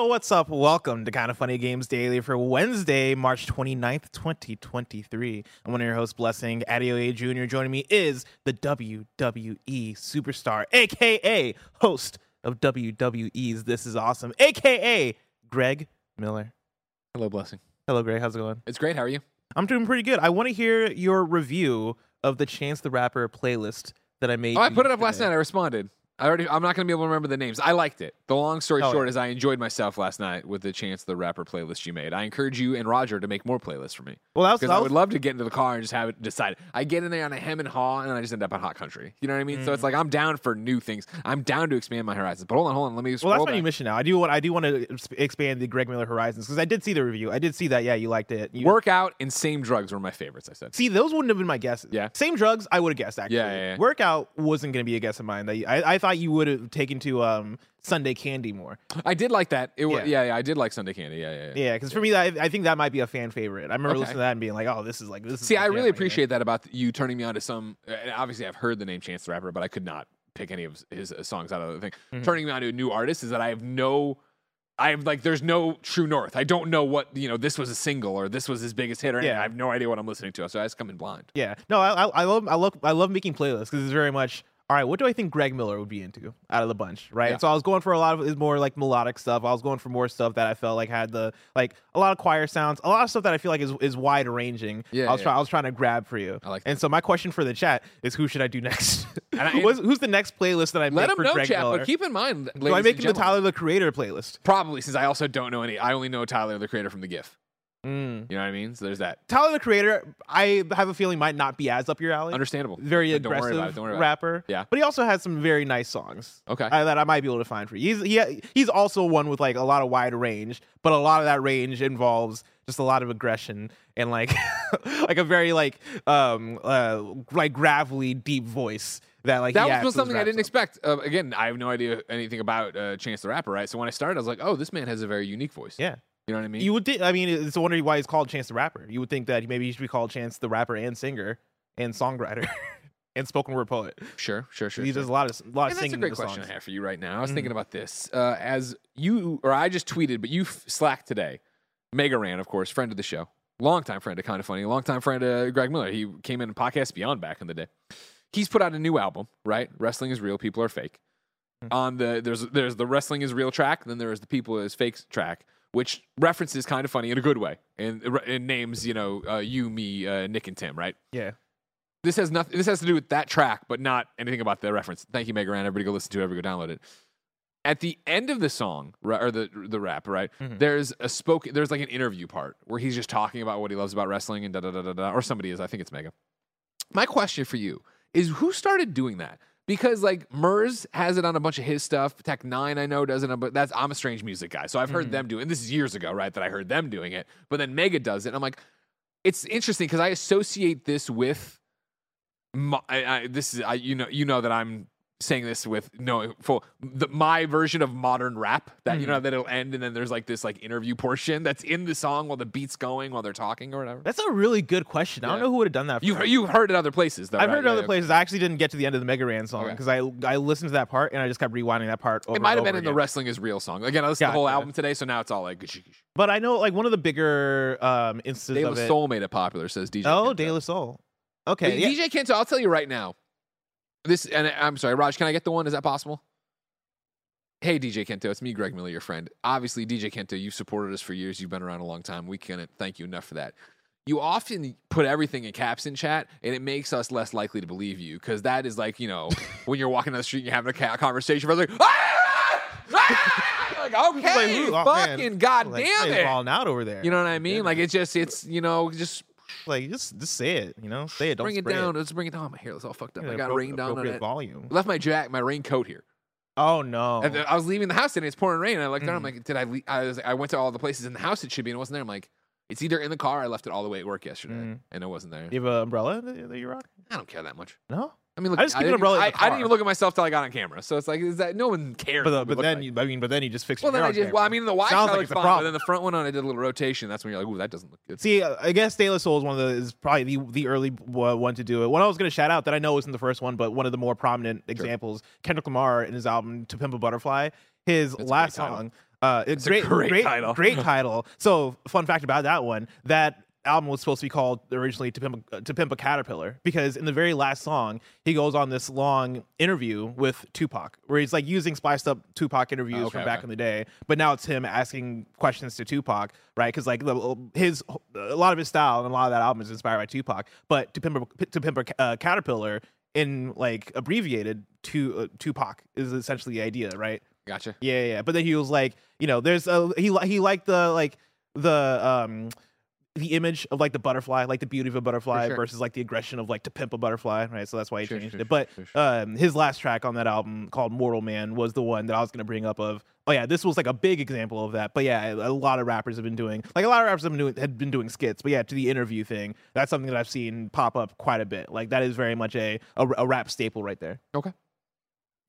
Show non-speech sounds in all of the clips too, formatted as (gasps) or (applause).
Yo, what's up? Welcome to Kind of Funny Games Daily for Wednesday, March 29th, 2023. I'm one of your hosts, Blessing. Adeoye Jr. Joining me is the WWE superstar, aka host of WWE's This Is Awesome, aka Greg Miller. Hello, blessing. Hello, Greg. How's it going? It's great. How are you? I'm doing pretty good. I want to hear your review of the Chance the Rapper playlist that I made. Oh, I put it up last night. I responded. I already. I'm not going to be able to remember the names. I liked it. The long story Oh, short yeah. is, I enjoyed myself last night with the Chance the Rapper playlist you made. I encourage you and Roger to make more playlists for me Well, that's was, because I would love to get into the car and just have it decide. I get in there on a hem and haw, and then I just end up on hot country. You know what I mean? So it's mm. like I'm down for new things. I'm down to expand my horizons. But hold on, hold on. Let me. Well, that's back. you mission now. I do want I do want to expand the Greg Miller horizons because I did see the review. I did see that. Yeah, you liked it. You, Workout and same drugs were my favorites. I said. See, those wouldn't have been my guesses. Yeah. Same drugs, I would have guessed actually. Yeah, yeah, yeah. Workout wasn't going to be a guess of mine. That I, I thought you would have taken to um Sunday Candy more. I did like that. It was, Yeah. yeah, yeah. I did like Sunday Candy. Yeah, yeah. yeah. Yeah, because for me, I, I think that might be a fan favorite. I remember Okay. listening to that and being like, "Oh, this is like this." Is See, I really appreciate that about you turning me on to some. And obviously, I've heard the name Chance the Rapper, but I could not pick any of his, songs out of the thing. Mhm. Turning me on to a new artist is that I have no. I have like, there's no true north. I don't know what you know. This was a single or this was his biggest hit or anything. Yeah. I have no idea what I'm listening to. So I just come in blind. Yeah, no, I, I, I love I love I love making playlists because it's very much all right. What do I think Greg Miller would be into out of the bunch, right? Yeah. So I was going for a lot of more like melodic stuff. I was going for more stuff that I felt like had the like a lot of choir sounds, a lot of stuff that I feel like is is wide ranging. Yeah, I was yeah. trying I was trying to grab for you. I like And so my question for the chat is, who should I do (laughs) next? And I- Who's, who's the next playlist that I Let make him for know, Greg chat. Miller? But keep in mind, do I make him the Tyler the Creator playlist? Probably, since I also don't know any. I only know Tyler, the creator from the GIF. Mm. You know what I mean? So there's that. Tyler the Creator, I have a feeling might not be as up your alley. Understandable. Very But don't aggressive about it, don't worry about it. rapper. Yeah. but he also has some very nice songs. Okay. uh, that I might be able to find for you. He's he, he's also one with like a lot of wide range, but a lot of that range involves just a lot of aggression and like (laughs) like a very like um uh like gravelly deep voice that like that was adds was to his something I didn't stuff. expect. Uh, again, I have no idea anything about uh, Chance the Rapper, right? So when I started, I was like, "Oh, this man has a very unique voice." Yeah. You know what I mean. You would think. I mean, it's a wonder why he's called Chance the Rapper. You would think that maybe he should be called Chance the Rapper and singer and songwriter (laughs) and spoken word poet. sure, sure, sure. he sure. does a lot of a lot of And that's singing. a great question songs. I have for you right now. I was Mhm. thinking about this uh, as you or I just tweeted, but you f- slacked today. Mega Ran, of course, friend of the show, longtime friend of Kind of Funny, longtime friend of Greg Miller. He came in podcast Beyond back in the day. He's put out a new album, right? Wrestling is real, people are fake. Mhm. On the there's there's the wrestling is real track, then there is the people is fake track, which references Kind of Funny in a good way, and and names you know uh, you, me, uh, Nick, and Tim, right? Yeah. this has nothing. This has to do with that track, but not anything about the reference. Thank you, Mega Ran. Everybody go listen to it. Everybody go download it. At the end of the song, or the the rap, right? Mhm. There's a spoken. There's like an interview part where he's just talking about what he loves about wrestling and da da da da da. Or somebody is. I think it's Mega. My question for you is: Who started doing that? Because like Murs has it on a bunch of his stuff. Tech N9ne I know doesn't, but that's I'm a strange music guy, so I've heard Mhm. them do it. And this is years ago, right? That I heard them doing it. But then Mega does it. And I'm like, it's interesting because I associate this with my, I, I, this is I, you know you know that I'm saying this with no full the, my version of modern rap that you Mm-hmm. know that it'll end and then there's like this like interview portion that's in the song while the beat's going while they're talking or whatever. That's a really good question. I don't know who would have done that. For you for you heard it other places though. I've right? heard Yeah, other yeah. places. I actually didn't get to the end of the Mega Ran song Okay. because I I listened to that part and I just kept rewinding that part. Over It might have been over in the wrestling is real song. Again, I listened to the whole album today, so now it's all like. But I know like one of the bigger um instances De La of it. Soul made it popular, says DJ. oh. De La Soul. Okay, yeah. DJ Kento, I'll tell you right now. This and I'm sorry, Raj. Can I get the one? Is that possible? Hey, DJ Kento, it's me, Greg Miller, your friend. Obviously, DJ Kento, you've supported us for years. You've been around a long time. We can't thank you enough for that. You often put everything in caps in chat, and it makes us less likely to believe you because that is like, you know, (laughs) when you're walking down the street and you're having a conversation, everyone's like, ah! Ah! like, (laughs) okay, Like, oh, man. fucking goddamn like, it. he's balling out over there. You know what I mean? Like it's just it's you know just Like just just say it, you know, say it. Don't bring it down. Let's bring it down. My hair is all fucked up. Yeah, I got rain down on it. volume. Left my jack, my raincoat here. Oh no! And then I was leaving the house and it's pouring rain. And I looked down. I'm Mm. like, did I? Le-? I was. I went to all the places in the house it should be, and it wasn't there. I'm like, it's either in the car. Or I left it all the way at work yesterday, Mm. and it wasn't there. you have an umbrella that you rock? I don't care that much. No, I mean, look, I just keep an didn't, umbrella I, I didn't even look at myself till I got on camera. So it's like, is that no one cares? but, uh, but then like. you, I mean, but then you just fix. well, then I just. Well, I mean, the wide Sounds like looks it's fine, but then the front one on I did a little rotation. That's when you're like, ooh, that doesn't look good. See, uh, I guess La Soul is one of the is probably the the early one to do it. One I was going to shout out that I know wasn't the first one, but one of the more prominent examples. Kendrick Lamar in his album "To Pimp a Butterfly," his That's last song. Uh, it's great great title. great (laughs) title. So, fun fact about that one: that album was supposed to be called originally "To Pimp a, to Pimp a Caterpillar" because in the very last song, he goes on this long interview with Tupac, where he's like using spiced up Tupac interviews Oh, okay, from back okay. in the day, but now it's him asking questions to Tupac, right? Because like the, his a lot of his style and a lot of that album is inspired by Tupac, but to pimp a, to pimp a uh, caterpillar in like abbreviated to uh, Tupac is essentially the idea, right? Gotcha. Yeah, yeah, yeah. But then he was like, you know, there's a he he liked the like the um the image of like the butterfly, like the beauty of a butterfly sure. versus like the aggression of like to pimp a butterfly, right? So that's why he Sure, changed sure, it. But um his last track on that album called Mortal Man was the one that I was gonna bring up of oh yeah, this was like a big example of that. But yeah, a lot of rappers have been doing like a lot of rappers have been doing had been doing skits. But yeah, to the interview thing, that's something that I've seen pop up quite a bit. Like that is very much a a, a rap staple right there. Okay.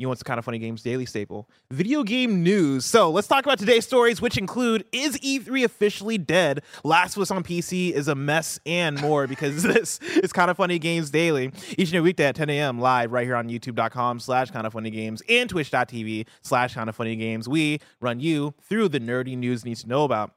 You want some kind of funny games daily staple. Video game news. So let's talk about today's stories, which include Is E3 officially dead? Last of Us on PC is a mess and more because (laughs) this is kind of funny games daily. Each and every weekday at 10 a.m. live right here on youtube.com slash kind of funny games and twitch.tv slash kind of funny games. We run you through the nerdy news you need to know about.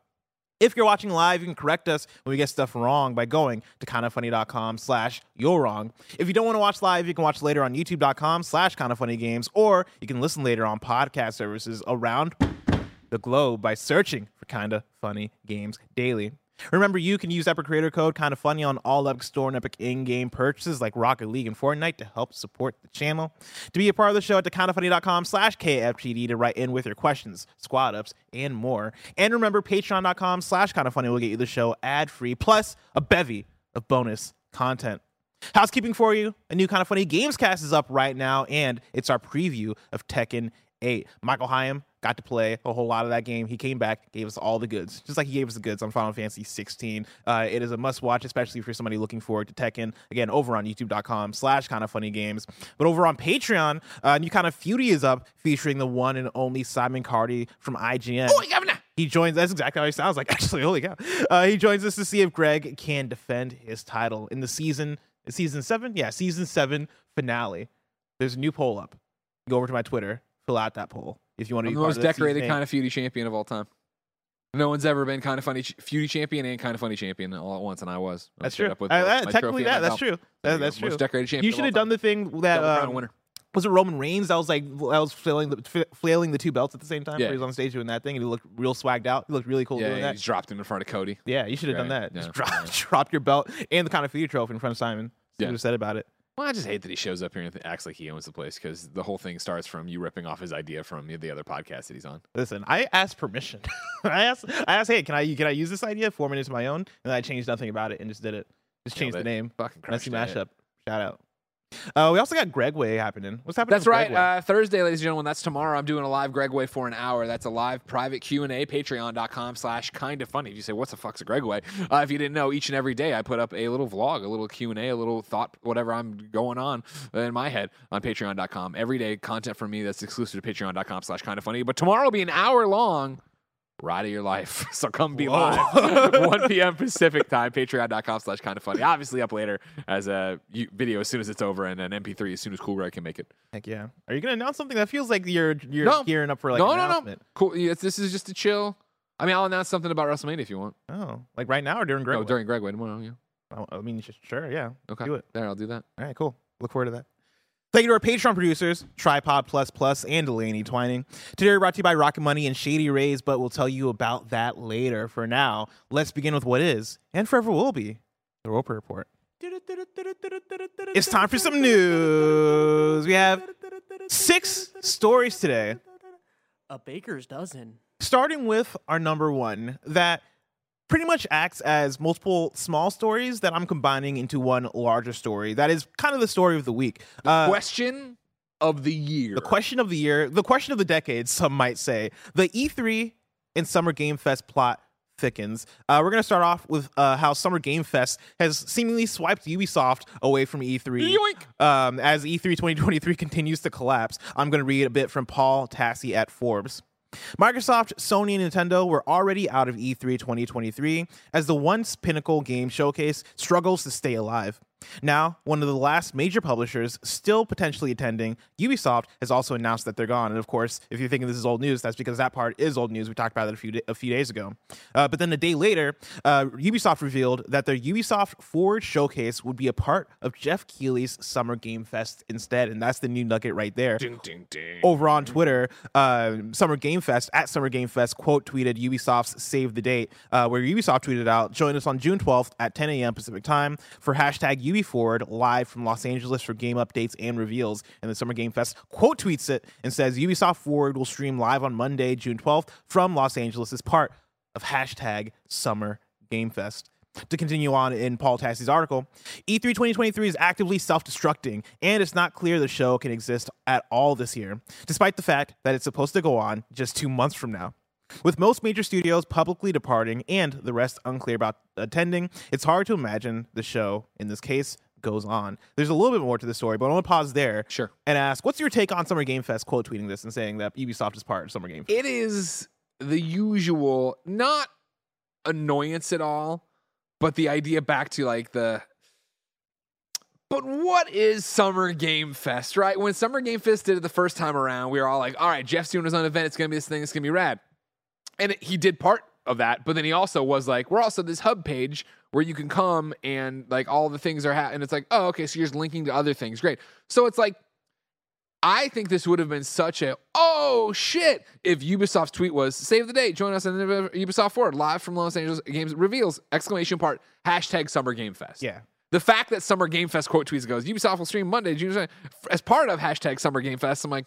If you're watching live, you can correct us when we get stuff wrong by going to kindoffunny.com slash you're wrong. If you don't want to watch live, you can watch later on youtube.com slash kindoffunnygames, or you can listen later on podcast services around the globe by searching for Kinda Funny Games Daily. Remember, you can use Epic Creator Code Kinda Funny on all Epic Store and Epic in-game purchases like Rocket League and Fortnite to help support the channel. To be a part of the show, at kindafunny.com slash KFGD to write in with your questions, squad ups, and more. And remember, patreon.com slash kindafunny will get you the show ad-free, plus a bevy of bonus content. Housekeeping for you, a new kind of funny games cast is up right now, and it's our preview of Tekken 8. Michael Hyam got to play a whole lot of that game. He came back, gave us all the goods, just like he gave us the goods on Final Fantasy 16. Uh, it is a must watch, especially if you're somebody looking forward to Tekken. Again, over on youtube.com slash kind of funny games. But over on Patreon, uh, new kind of Feudy is up featuring the one and only Simon Cardy from IGN. Oh, governor. He joins. That's exactly how he sounds like. (laughs) Actually, holy cow! Uh, he joins us to see if Greg can defend his title in the season. Season seven, yeah, season seven finale. There's a new poll up. Go over to my Twitter, fill out that poll if you want to I'm be the most decorated kind of feudy champion of all time. No one's ever been kind of funny feudy champion and kind of funny champion all at once, and I was. I That's true. up with Uh, technically, that, that's true. That, that's true. Most decorated champion. You should have done the thing that um, winner. was it Roman Reigns that was like I was flailing the flailing the two belts at the same time. Yeah. He was on stage doing that thing and he looked real swagged out. He looked really cool Yeah, doing he that. just dropped him in front of Cody. Yeah, you should have done Right, that. Just yeah, drop, yeah. (laughs) drop your belt and the kind of Feudy trophy in front of Simon. See Yeah. what said about it. Well, I just hate that he shows up here and acts like he owns the place because the whole thing starts from you ripping off his idea from the other podcast that he's on. Listen, I asked permission. (laughs) I asked, I asked, hey, can I can I use this idea? Form it into my own, and then I changed nothing about it and just did it. Just changed the it. name. Fucking Messy mashup. Shout out. Uh, we also got Gregway happening. What's happening? That's right. Uh, Thursday, ladies and gentlemen, that's tomorrow. I'm doing a live Gregway for an hour. That's a live private Q&A, patreon.com slash kind of funny. If you say, what's the fuck's a Gregway? Uh, if you didn't know, each and every day I put up a little vlog, a little Q&A, a little thought, whatever I'm going on in my head on patreon.com. Every day, content from me that's exclusive to patreon.com slash kind of funny. But tomorrow will be an hour long ride of your life. (laughs) So come be Whoa. live. (laughs) (laughs) 1 p.m. Pacific time, patreon.com slash kind of funny. Obviously up later as a video as soon as it's over and an MP3 as soon as Cool Greg can make it. Heck yeah. Are you gonna announce something that feels like you're you're No. gearing up for like no, no, no. Cool. This is just a chill. I mean, I'll announce something about WrestleMania if you want. Oh, like right now or during Gregway? No, during Greg tomorrow. Yeah. Oh, I mean, sure, yeah. Okay. Do it. There, I'll do that. All right, cool. Look forward to that. Thank you to our Patreon producers, Tripod Plus Plus and Delaney Twining. Today we're brought to you by Rocket Money and Shady Rays, but we'll tell you about that later. For now, let's begin with what is, and forever will be, the Roper Report. It's time for some news. We have six stories today, A baker's dozen. starting with our number one that pretty much acts as multiple small stories that I'm combining into one larger story. That is kind of the story of the week. Uh, Question of the year. the question of the year, the question of the decade, some might say. The E3 and Summer Game Fest plot thickens. Uh, we're going to start off with uh, how Summer Game Fest has seemingly swiped Ubisoft away from E3 Yoink. um, as E3 2023 (laughs) continues to collapse. I'm going to read a bit from Paul Tassi at Forbes. Microsoft, Sony, and Nintendo were already out of E E3 2023 as the once pinnacle game showcase struggles to stay alive. Now, one of the last major publishers still potentially attending, Ubisoft, has also announced that they're gone. And of course, if you're thinking this is old news, that's because that part is old news. We talked about it a few, a few days ago. Uh, but then a day later, uh, Ubisoft revealed that their Ubisoft Forward Showcase would be a part of Jeff Keighley's Summer Game Fest instead. And that's the new nugget right there Ding, ding, ding. over on Twitter, uh, Summer Game Fest at Summer Game Fest quote tweeted Ubisoft's save the date, uh, where Ubisoft tweeted out, join us on June 12th at 10 a.m. Pacific time for hashtag UbiForward live from Los Angeles for game updates and reveals. And the Summer Game Fest quote tweets it and says Ubisoft Forward will stream live on Monday, June 12th from Los Angeles as part of hashtag Summer Game Fest. To continue on in Paul Tassi's article, E E3 2023 is actively self destructing, and it's not clear the show can exist at all this year, despite the fact that it's supposed to go on just two months from now. With most major studios publicly departing and the rest unclear about attending, it's hard to imagine the show, in this case, goes on. There's a little bit more to the story, but I want to pause there Sure. and ask what's your take on Summer Game Fest quote tweeting this and saying that Ubisoft is part of Summer Game Fest? It is the usual, not annoyance at all, but the idea back to like the. But what is Summer Game Fest, right? When Summer Game Fest did it the first time around, we were all like, all right, Jeff's doing his own event. It's going to be this thing. It's going to be rad. And he did part of that, but then he also was like, we're also this hub page where you can come and like all the things are, ha- and it's like, oh, okay, so you're just linking to other things. Great. So it's like, I think this would have been such a oh shit if Ubisoft's tweet was save the date, join us on Ubisoft Forward live from Los Angeles Games reveals exclamation part hashtag Summer Game Fest. Yeah. The fact that Summer Game Fest quote tweets goes Ubisoft will stream Monday June as part of hashtag Summer Game Fest. I'm like,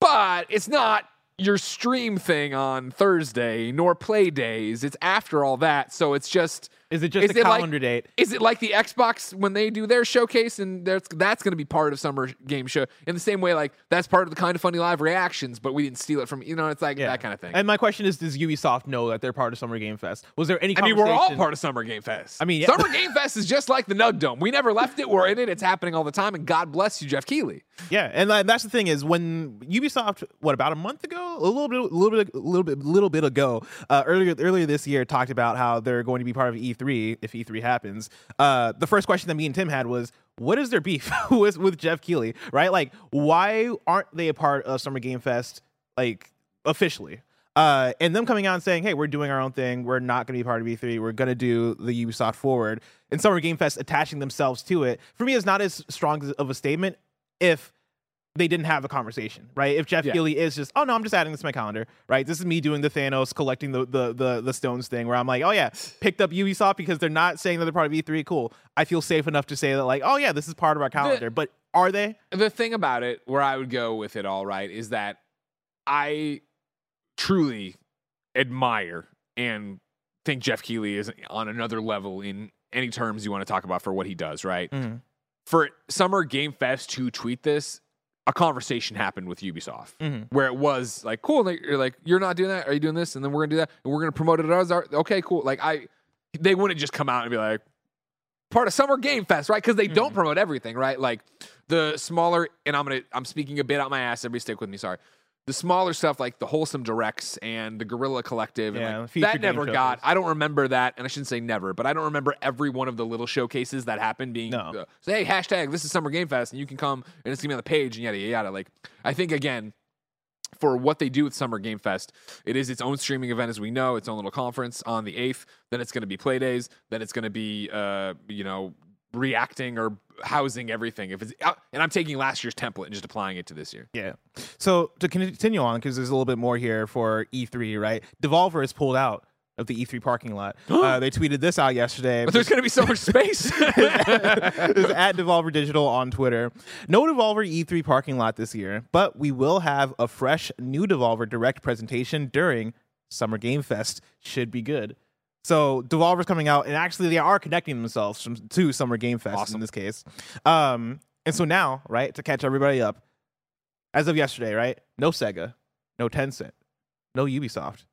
but it's not your stream thing on Thursday nor play days. It's after all that, so it's just Is it just Is a it like- calendar date? is it like the Xbox when they do their showcase and that's that's going to be part of summer game show in the same way like that's part of the kind of funny live reactions, but we didn't steal it from you know it's like that kind of thing. And my question is, does Ubisoft know that they're part of Summer Game Fest? Was there any? I mean, we're all part of Summer Game Fest. I mean, yeah. Summer Game Fest is just like the Nug Dome. We never left it. We're in it. It's happening all the time. And God bless you, Jeff Keighley. Yeah, and that's the thing is when Ubisoft, what about a month ago, a little bit, a little bit, a little bit, little bit ago, uh, earlier earlier this year, talked about how they're going to be part of E3 if E3 happens. Uh, the first question that me and Tim had was, what is their beef (laughs) with with Jeff Keighley? Right, like why aren't they a part of Summer Game Fest like officially? Uh, and them coming out and saying, "Hey, we're doing our own thing. We're not going to be part of E3. We're going to do the Ubisoft Forward." And Summer Game Fest attaching themselves to it for me is not as strong of a statement if they didn't have a conversation, right? If Jeff Yeah. Keighley is just, oh no, I'm just adding this to my calendar, right? This is me doing the Thanos collecting the the the, the stones thing, where I'm like, oh yeah, picked up Ubisoft because they're not saying that they're part of E3. Cool. I feel safe enough to say that, like, oh yeah, this is part of our calendar. but are they? the thing about it, where I would go with it all, right, is that I truly admire and think Jeff Keighley is on another level in any terms you want to talk about for what he does, right? Mhm. For Summer Game Fest to tweet this, a conversation happened with Ubisoft Mhm. where it was like, cool, like, you're like, you're not doing that, are you doing this? And then we're gonna do that, and we're gonna promote it as our okay, cool. Like I they wouldn't just come out and be like, part of Summer Game Fest, right? Because they don't promote everything, right? Like the smaller, and I'm gonna I'm speaking a bit out my ass. Everybody stick with me. Sorry. The smaller stuff like the wholesome directs and the Guerrilla Collective, and Yeah, like, that never got. showcase. I don't remember that, and I shouldn't say never, but I don't remember every one of the little showcases that happened being. No. Uh, say, hey, hashtag this is Summer Game Fest, and you can come and it's gonna be on the page and yada yada yada. Like I think again, for what they do with Summer Game Fest. It is its own streaming event, as we know, its own little conference on the 8th. Then it's going to be play days. Then it's going to be, uh, you know, reacting or housing everything. If it's uh, and I'm taking last year's template and just applying it to this year. Yeah. So to continue on, because there's a little bit more here for E3, right? Devolver is pulled out of the E3 parking lot. (gasps) uh, they tweeted this out yesterday. But there's going to be so much space. (laughs) is at Devolver Digital on Twitter. No Devolver E3 parking lot this year, but we will have a fresh new Devolver Direct presentation during Summer Game Fest. Should be good. So Devolver's coming out, and actually they are connecting themselves from, to Summer Game Fest Awesome. in this case. Um, and so now, right, to catch everybody up, as of yesterday, right, no Sega, no Tencent, no Ubisoft,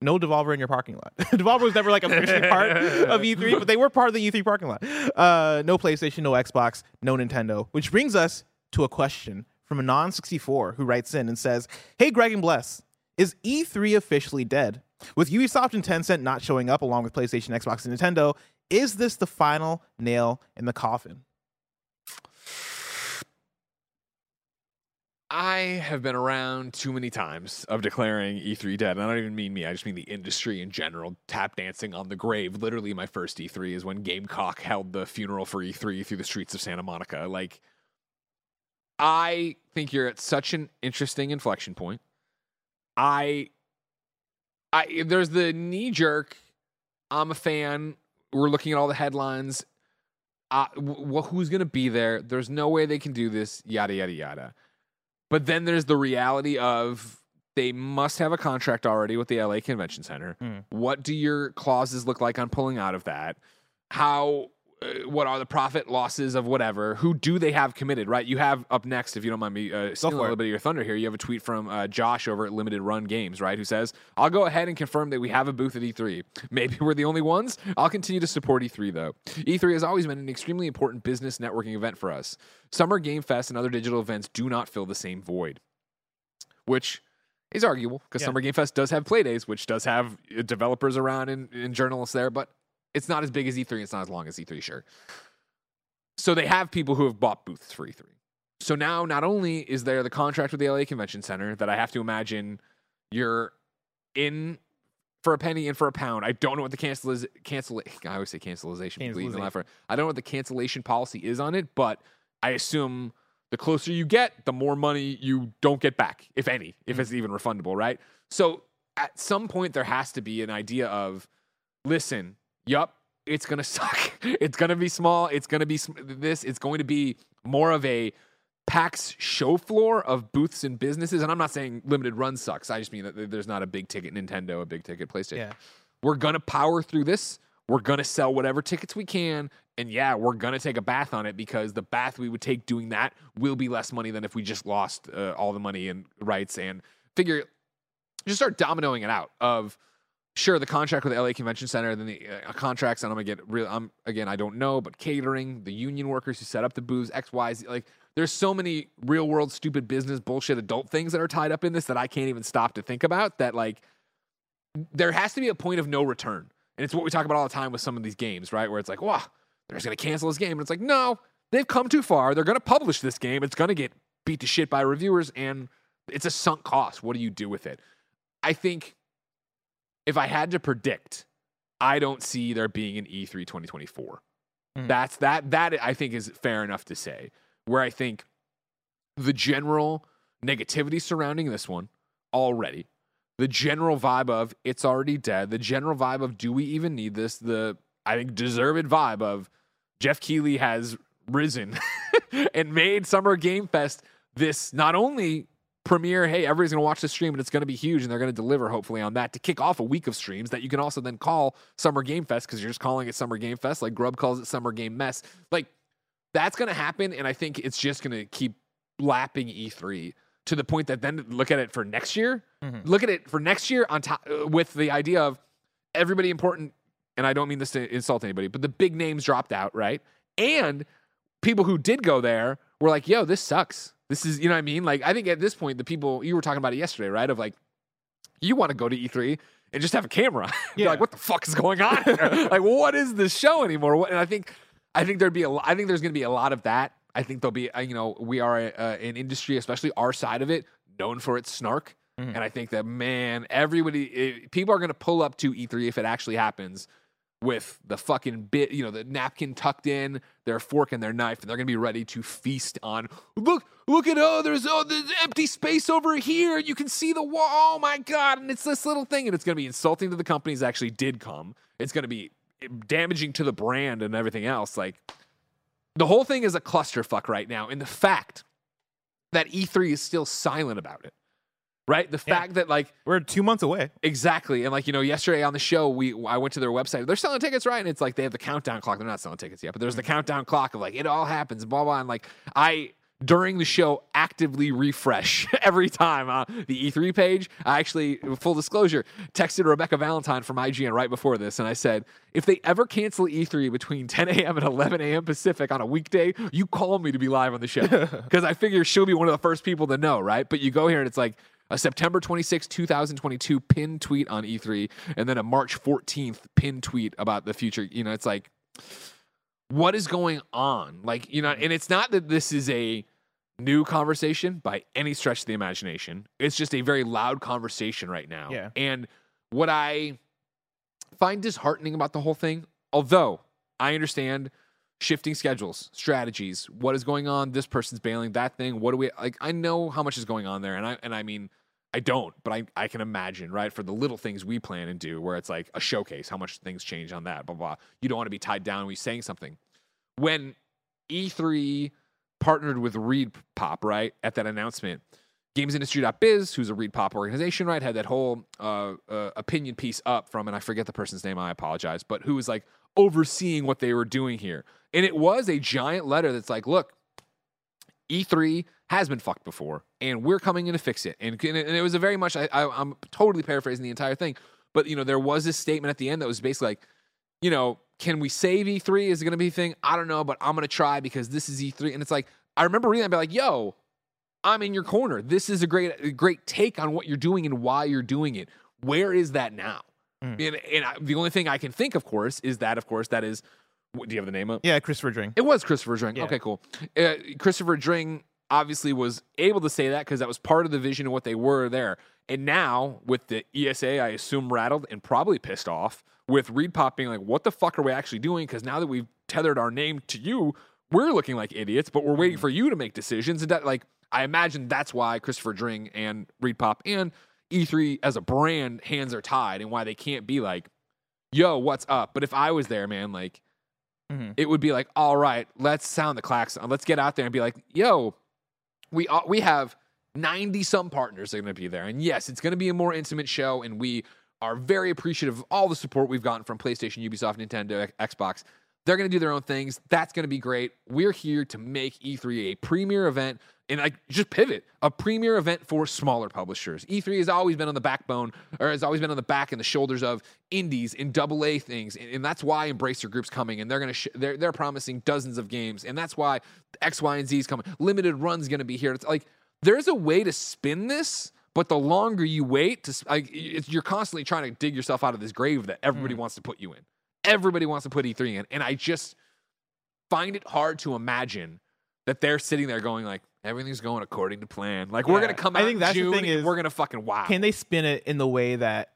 no Devolver in your parking lot. (laughs) Devolver was never like officially part of E3, (laughs) but they were part of the E3 parking lot. Uh, no PlayStation, no Xbox, no Nintendo. Which brings us to a question from a non 64 who writes in and says, Hey, Greg and Bless, is E3 officially dead? With Ubisoft and Tencent not showing up along with PlayStation, Xbox, and Nintendo, is this the final nail in the coffin? I have been around too many times of declaring E3 dead. And I don't even mean me, I just mean the industry in general, tap dancing on the grave. Literally, my first E3 is when Gamecock held the funeral for E3 through the streets of Santa Monica. Like, I think you're at such an interesting inflection point. I, I there's the knee jerk. I'm a fan. We're looking at all the headlines. Uh, w- who's going to be there? There's no way they can do this. Yada yada yada. But then there's the reality of they must have a contract already with the LA Convention Center. Mm. What do your clauses look like on pulling out of that? How what are the profit losses of whatever? Who do they have committed? Right, you have up next, if you don't mind me uh, stealing a little bit of your thunder here. You have a tweet from uh, Josh over at Limited Run Games, right, who says, "I'll go ahead and confirm that we have a booth at E3. Maybe we're the only ones. I'll continue to support E3 though. E3 has always been an extremely important business networking event for us. Summer Game Fest and other digital events do not fill the same void." Which is arguable because Yeah. Summer Game Fest does have play days, which does have uh, developers around and, and journalists there, but it's not as big as E3. It's not as long as E3, sure. So they have people who have bought booths for E3. So now, not only is there the contract with the LA Convention Center that I have to imagine you're in for a penny and for a pound. I don't know what the cancel is. (laughs) Cancel. I always say cancellation. Please, Cancellation. laugh for- I don't know what the cancellation policy is on it, but I assume the closer you get, the more money you don't get back, if any, if mm. it's even refundable, right? So at some point, there has to be an idea of, listen, yup, it's gonna (laughs) suck. It's gonna be small. It's gonna be sm- this. It's going to be more of a PAX show floor of booths and businesses. And I'm not saying limited run sucks. I just mean that there's not a big ticket Nintendo, a big ticket PlayStation. Yeah. We're gonna power through this. We're gonna sell whatever tickets we can. And yeah, we're gonna take a bath on it because the bath we would take doing that will be less money than if we just lost uh, all the money and rights and figure just start dominoing it out of sure the contract with the LA Convention Center, then the uh, contracts, and I'm gonna get real. I'm again, I don't know, but catering, the union workers who set up the booths, X, Y, Z, like there's so many real world stupid business bullshit adult things that are tied up in this that I can't even stop to think about. That like there has to be a point of no return, and it's what we talk about all the time with some of these games, right? Where it's like, wow, they're just gonna cancel this game, and it's like, no, they've come too far. They're gonna publish this game. It's gonna get beat to shit by reviewers, and it's a sunk cost. What do you do with it? I think if I had to predict, I don't see there being an E E3 2024. Mhm. That's that that I think is fair enough to say. Where I think the general negativity surrounding this one already, the general vibe of it's already dead, the general vibe of do we even need this? The I think deserved vibe of Jeff Keighley has risen (laughs) and made Summer Game Fest this not only premiere, hey, everybody's going to watch the stream and it's going to be huge and they're going to deliver hopefully on that to kick off a week of streams that you can also then call Summer Game Fest because you're just calling it Summer Game Fest like Grubb calls it Summer Game Mess. Like that's going to happen and I think it's just going to keep lapping E3 to the point that then look at it for next year. Mhm. Look at it for next year on top uh, with the idea of everybody important and I don't mean this to insult anybody, but the big names dropped out, right? And people who did go there were like, yo, this sucks. This is, you know what I mean? Like, I think at this point, the people, you were talking about it yesterday, right? Of like, you want to go to E3 and just have a camera. (laughs) You're Yeah. like, what the fuck is going on here? (laughs) like, what is this show anymore? What, and I think, I think there'd be a, I think there's going to be a lot of that. I think there'll be, uh, you know, we are a, uh, an industry, especially our side of it, known for its snark. Mhm. And I think that, man, everybody, eh, people are going to pull up to E3 if it actually happens with the fucking bit, you know, the napkin tucked in, their fork and their knife, and they're gonna be ready to feast on. Look, look at oh, there's oh, there's empty space over here. And you can see the wall. Oh my god! And it's this little thing, and it's gonna be insulting to the companies actually did come. It's gonna be damaging to the brand and everything else. Like the whole thing is a clusterfuck right now. And the fact that E3 is still silent about it right? The Yeah. fact that like We're two months away. Exactly. And like, you know, yesterday on the show, we I went to their website. They're selling tickets, right? And it's like they have the countdown clock. They're not selling tickets yet, but there's the countdown clock of like it all happens, blah blah. And like I during the show actively refresh (laughs) every time uh, the E3 page. I actually, full disclosure, texted Rebecca Valentine from IGN right before this, and I said, if they ever cancel E3 between 10 a.m. and 11 a.m. Pacific on a weekday, you call me to be live on the show (laughs) because I figure she'll be one of the first people to know, right? But you go here and it's like a September 26, 2022 pin tweet on E3, and then a March 14th pin tweet about the future. You know, it's like, what is going on? Like, you know, and it's not that this is a new conversation by any stretch of the imagination. It's just a very loud conversation right now. Yeah. And what I find disheartening about the whole thing, although I understand shifting schedules, strategies, what is going on, this person's bailing that thing, what do we like I know how much is going on there and I and I mean I don't, but I, I can imagine, right? For the little things we plan and do, where it's like a showcase, how much things change on that, blah, blah. You don't want to be tied down when saying something. When E3 partnered with Reed Pop, right, at that announcement, GamesIndustry.biz, who's a Reed Pop organization, right, had that whole uh, uh, opinion piece up from, and I forget the person's name, I apologize, but who was like overseeing what they were doing here. And it was a giant letter that's like, look, E3 has been fucked before, and we're coming in to fix it. And, and it was a very much, I, I, I'm totally paraphrasing the entire thing, but you know, there was this statement at the end that was basically like, you know, can we save E3? Is it going to be a thing? I don't know, but I'm going to try because this is E3. And it's like, I remember reading that and be like, yo, I'm in your corner. This is a great, a great take on what you're doing and why you're doing it. Where is that now? Mm. And, and I, the only thing I can think, of course, is that, of course, that is, do you have the name up? Yeah, Christopher Dring. It was Christopher Dring. Yeah. Okay, cool. Uh, Christopher Dring obviously was able to say that because that was part of the vision of what they were there. And now with the ESA, I assume rattled and probably pissed off with Reed Pop being like, "What the fuck are we actually doing?" Because now that we've tethered our name to you, we're looking like idiots, but we're waiting for you to make decisions. And that, like, I imagine that's why Christopher Dring and Reed Pop and E3 as a brand hands are tied, and why they can't be like, "Yo, what's up?" But if I was there, man, like Mhm. it would be like, all right, let's sound the klaxon. Let's get out there and be like, yo, we we have 90 some partners that are going to be there. And yes, it's going to be a more intimate show. And we are very appreciative of all the support we've gotten from PlayStation, Ubisoft, Nintendo, Xbox. They're going to do their own things. That's going to be great. We're here to make E3 a premier event and like just pivot a premier event for smaller publishers. E3 has always been on the backbone or has always been on the back and the shoulders of indies and double A things, and, and that's why Embracer Group's coming, and they're gonna sh- they're they're promising dozens of games, and that's why X, Y, and Z is coming. Limited Run's gonna be here. It's like there's a way to spin this. But the longer you wait, to like, it's, you're constantly trying to dig yourself out of this grave that everybody mm. wants to put you in. Everybody wants to put E3 in, and I just find it hard to imagine that they're sitting there going like everything's going according to plan. Like we're Yeah. gonna come out. I think in that's the June thing is, we're gonna fucking wow. Can they spin it in the way that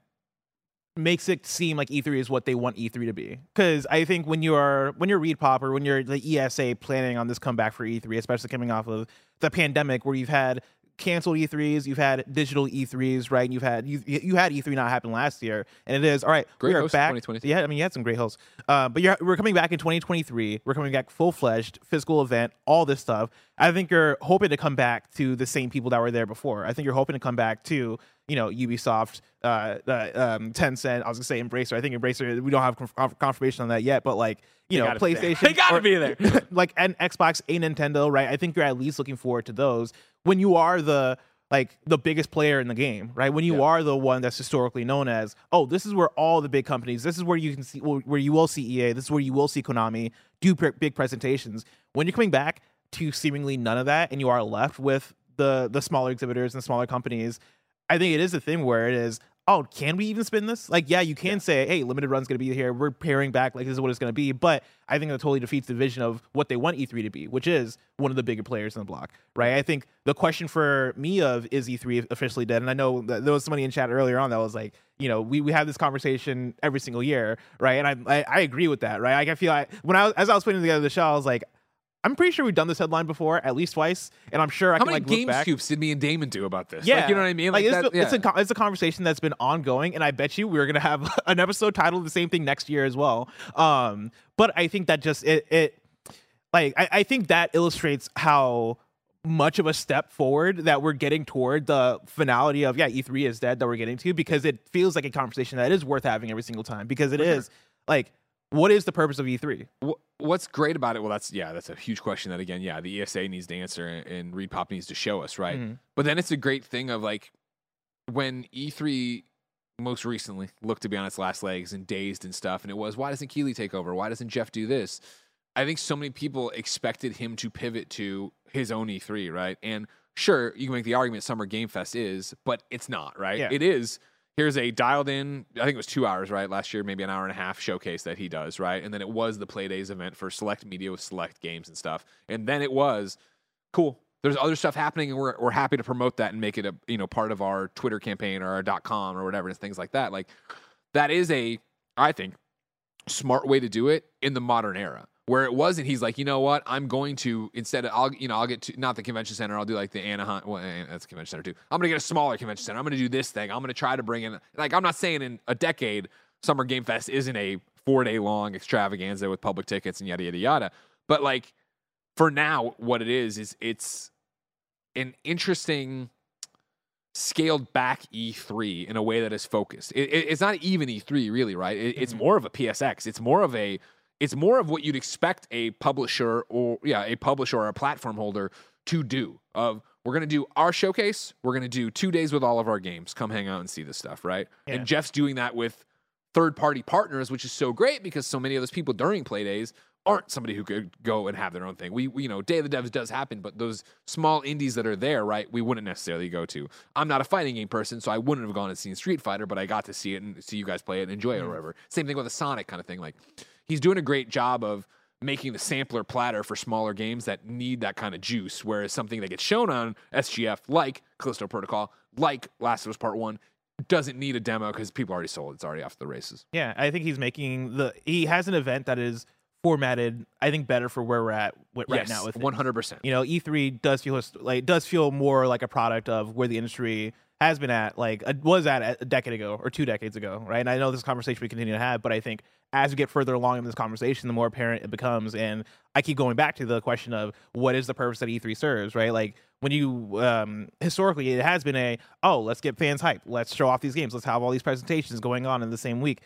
makes it seem like E3 is what they want E3 to be? Because I think when you are when you're Reed Pop or when you're the ESA planning on this comeback for E3, especially coming off of the pandemic where you've had canceled E3s, you've had digital E3s, right? And you've had you you had E3 not happen last year, and it is all right. Great we are back. Yeah, I mean you had some great hosts, uh, but you're, we're coming back in 2023. We're coming back full fledged physical event, all this stuff. I think you're hoping to come back to the same people that were there before. I think you're hoping to come back to you know Ubisoft, uh, uh, um, Tencent. I was gonna say Embracer. I think Embracer. We don't have conf- confirmation on that yet, but like you know gotta be there. PlayStation. (laughs) They gotta or- be there. (laughs) like and Xbox, a Nintendo, right? I think you're at least looking forward to those when you are the like the biggest player in the game, right? When you Yeah. are the one that's historically known as, oh, this is where all the big companies, this is where you can see, where you will see EA, this is where you will see Konami do pre- big presentations. When you're coming back to seemingly none of that, and you are left with the the smaller exhibitors and smaller companies, I think it is a thing where it is. Oh, can we even spin this? Like, yeah, you can say, "Hey, limited run's going to be here. We're pairing back. Like, this is what it's going to be." But I think that totally defeats the vision of what they want E3 to be, which is one of the bigger players in the block, right? I think the question for me of is E3 officially dead, and I know that there was somebody in chat earlier on that was like, you know, we, we have this conversation every single year, right? And I I, I agree with that, right? Like, I feel like when I was, as I was putting together the show, I was like, I'm pretty sure we've done this headline before at least twice, and I'm sure I How can many like look game back. scoops did me and Damon do about this? Yeah, Like, you know what I mean? Like, Like, it's, that, it's yeah. a it's a conversation that's been ongoing, and I bet you we're gonna have (laughs) an episode titled the same thing next year as well. Um, but I think that just it it like I, I think that illustrates how much of a step forward that we're getting toward the finality of yeah E3 is dead that we're getting to because it feels like a conversation that is worth having every single time because it For sure. like what is the purpose of E E3? What's great about it? Well, that's yeah, that's a huge question. That again, yeah, the ESA needs to answer, and- and Reed Pop needs to show us, right? Mhm. But then it's a great thing of like when E3 most recently looked to be on its last legs and dazed and stuff, and it was why doesn't Keighley take over? Why doesn't Jeff do this? I think so many people expected him to pivot to his own E3, right? And sure, you can make the argument Summer Game Fest is, but it's not, right? Yeah. It is. Here's a dialed in, I think it was two hours, right? Last year, maybe an hour and a half showcase that he does, right? And then it was the Play Days event for select media with select games and stuff. And then it was cool. There's other stuff happening, and we're, we're happy to promote that and make it a you know part of our Twitter campaign or our .com or whatever and things like that. Like that is a, I think, smart way to do it in the modern era where it wasn't he's like you know what i'm going to instead of i'll you know i'll get to not the convention center i'll do like the anaheim well eh, that's convention center too i'm gonna get a smaller convention center i'm gonna do this thing i'm gonna try to bring in like i'm not saying in a decade summer game fest isn't a four day long extravaganza with public tickets and yada yada yada but like for now what it is is it's an interesting scaled back E3 in a way that is focused. It, it- it's not even E3 really, right? It, It's Mhm. more of a PSX. It's more of a it's more of what you'd expect a publisher or yeah, a publisher or a platform holder to do. Of we're gonna do our showcase. We're gonna do two days with all of our games. Come hang out and see this stuff, right? Yeah. And Jeff's doing that with third party partners, which is so great because so many of those people during play days aren't somebody who could go and have their own thing. We, we you know, Day of the Devs does happen, but those small indies that are there, right, we wouldn't necessarily go to. I'm not a fighting game person, so I wouldn't have gone and seen Street Fighter, but I got to see it and see you guys play it and enjoy it or mm. whatever. Same thing with a Sonic kind of thing. Like he's doing a great job of making the sampler platter for smaller games that need that kind of juice, whereas something that gets shown on SGF, like Callisto Protocol, like Last of Us Part One, doesn't need a demo because people already sold it. It's already off the races. Yeah, I think he's making the he has an event that is formatted I think better for where we're at right yes, now with one hundred percent. you know e3 does feel like does feel more like a product of where the industry has been at like was at a decade ago or two decades ago right? And i know this conversation we continue to have but i think as we get further along in this conversation the more apparent it becomes. And i keep going back to the question of what is the purpose that e3 serves right? Like when you um historically it has been a oh let's get fans hyped. Let's show off these games. Let's have all these presentations going on in the same week.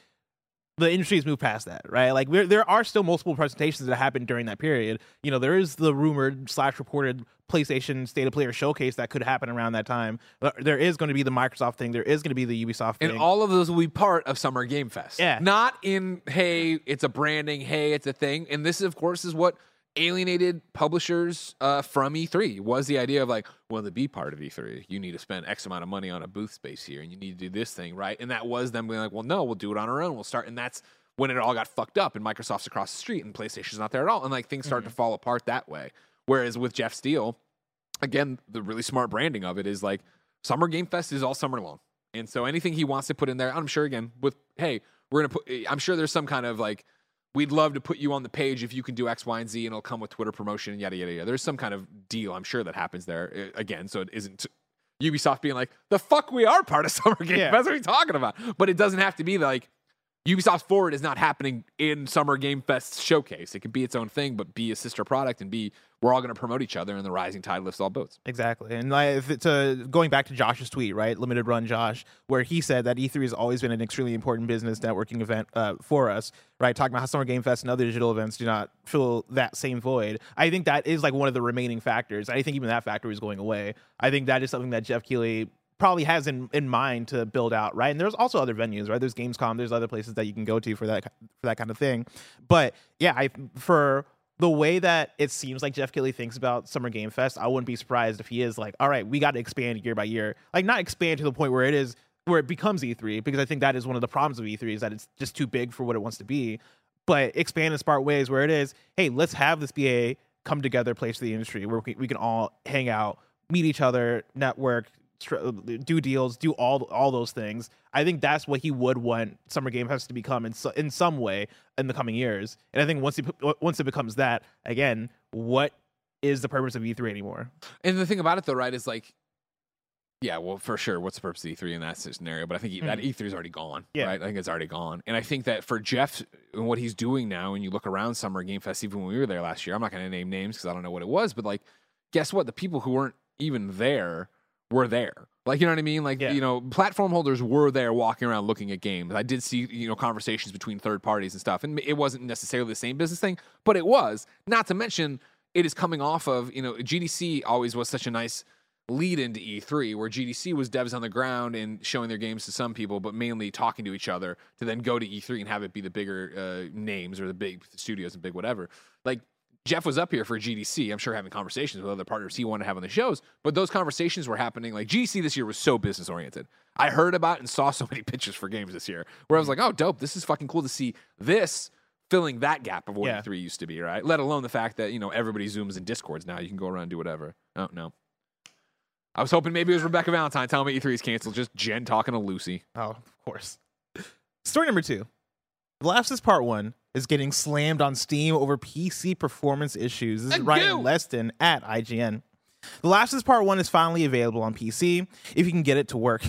The industry's moved past that, right? Like there are still multiple presentations that happened during that period. You know, there is the rumored slash reported PlayStation State of Player showcase that could happen around that time. But There is going to be the Microsoft thing. There is going to be the Ubisoft thing. And all of those will be part of Summer Game Fest. Yeah. Not in, hey, it's a branding, hey, it's a thing. And this, of course, is what alienated publishers uh, from E3 was the idea of like, well, to be part of E3, you need to spend X amount of money on a booth space here and you need to do this thing, right? And that was them being like, well, no, we'll do it on our own. We'll start. And that's when it all got fucked up and Microsoft's across the street and PlayStation's not there at all. And like things start to fall apart that way. Whereas with Jeff Steele, again, the really smart branding of it is like Summer Game Fest is all summer long. And so anything he wants to put in there, I'm sure again, with hey, we're gonna put I'm sure there's some kind of like we'd love to put you on the page if you can do X, Y, and Z, and it'll come with Twitter promotion and yada yada yada. There's some kind of deal, I'm sure that happens there uh, again. So it isn't Ubisoft being like, the fuck we are part of (laughs) Summer Game Yeah. Fest. What are you talking about? But it doesn't have to be like Ubisoft Forward is not happening in Summer Game Fest showcase. It can be its own thing, but be a sister product and be we're all going to promote each other, and the rising tide lifts all boats. Exactly. And if it's uh going back to Josh's tweet, right? Limited Run Josh, where he said that E3 has always been an extremely important business networking event uh, for us, right? Talking about how Summer Game Fest and other digital events do not fill that same void. I think that is like one of the remaining factors. I think even that factor is going away. I think that is something that Jeff Keighley probably has in, in mind to build out, right? And there's also other venues, right? There's Gamescom, there's other places that you can go to for that for that kind of thing. But yeah, I for the way that it seems like Jeff Kelly thinks about Summer Game Fest, I wouldn't be surprised if he is like, all right, we got to expand year by year. Like, not expand to the point where it is where it becomes E3, because I think that is one of the problems of E3 is that it's just too big for what it wants to be. But expand in smart ways where it is, hey, let's have this be a come together place for the industry where we can, we can all hang out, meet each other, network, do deals, do all all those things. I think that's what he would want Summer Game Fest to become in so, in some way in the coming years. And I think once it once it becomes that again, what is the purpose of E3 anymore? And the thing about it, though, right, is like, yeah, well, for sure, what's the purpose of E3 in that scenario? But I think E- that mm-hmm. E3 is already gone, Yeah. right? I think it's already gone. And I think that for Jeff and what he's doing now, and you look around Summer Game Fest, even when we were there last year, I'm not going to name names because I don't know what it was, but like, guess what? The people who weren't even there were there. Like you know what I mean? Like Yeah. you know, platform holders were there walking around looking at games. I did see you know conversations between third parties and stuff, and it wasn't necessarily the same business thing, but it was. Not to mention, it is coming off of you know GDC always was such a nice lead into E3, where GDC was devs on the ground and showing their games to some people, but mainly talking to each other to then go to E3 and have it be the bigger uh, names or the big studios and big whatever. Like Jeff was up here for GDC. I'm sure having conversations with other partners he wanted to have on the shows, but those conversations were happening. Like GDC this year was so business oriented. I heard about and saw (laughs) so many pictures for games this year where I was like, oh, dope. This is fucking cool to see this filling that gap of what Yeah. E3 used to be, right? Let alone the fact that, you know, everybody Zooms and Discords now. You can go around and do whatever. Oh, no. I was hoping maybe it was Rebekah Valentine telling me E3 is canceled. Just Jen talking to Lucy. Oh, of course. Story number two. The Last Us Part One is getting slammed on Steam over PC performance issues. This is Ryan. Leston at IGN. The Last of Us Part One is finally available on PC if you can get it to work.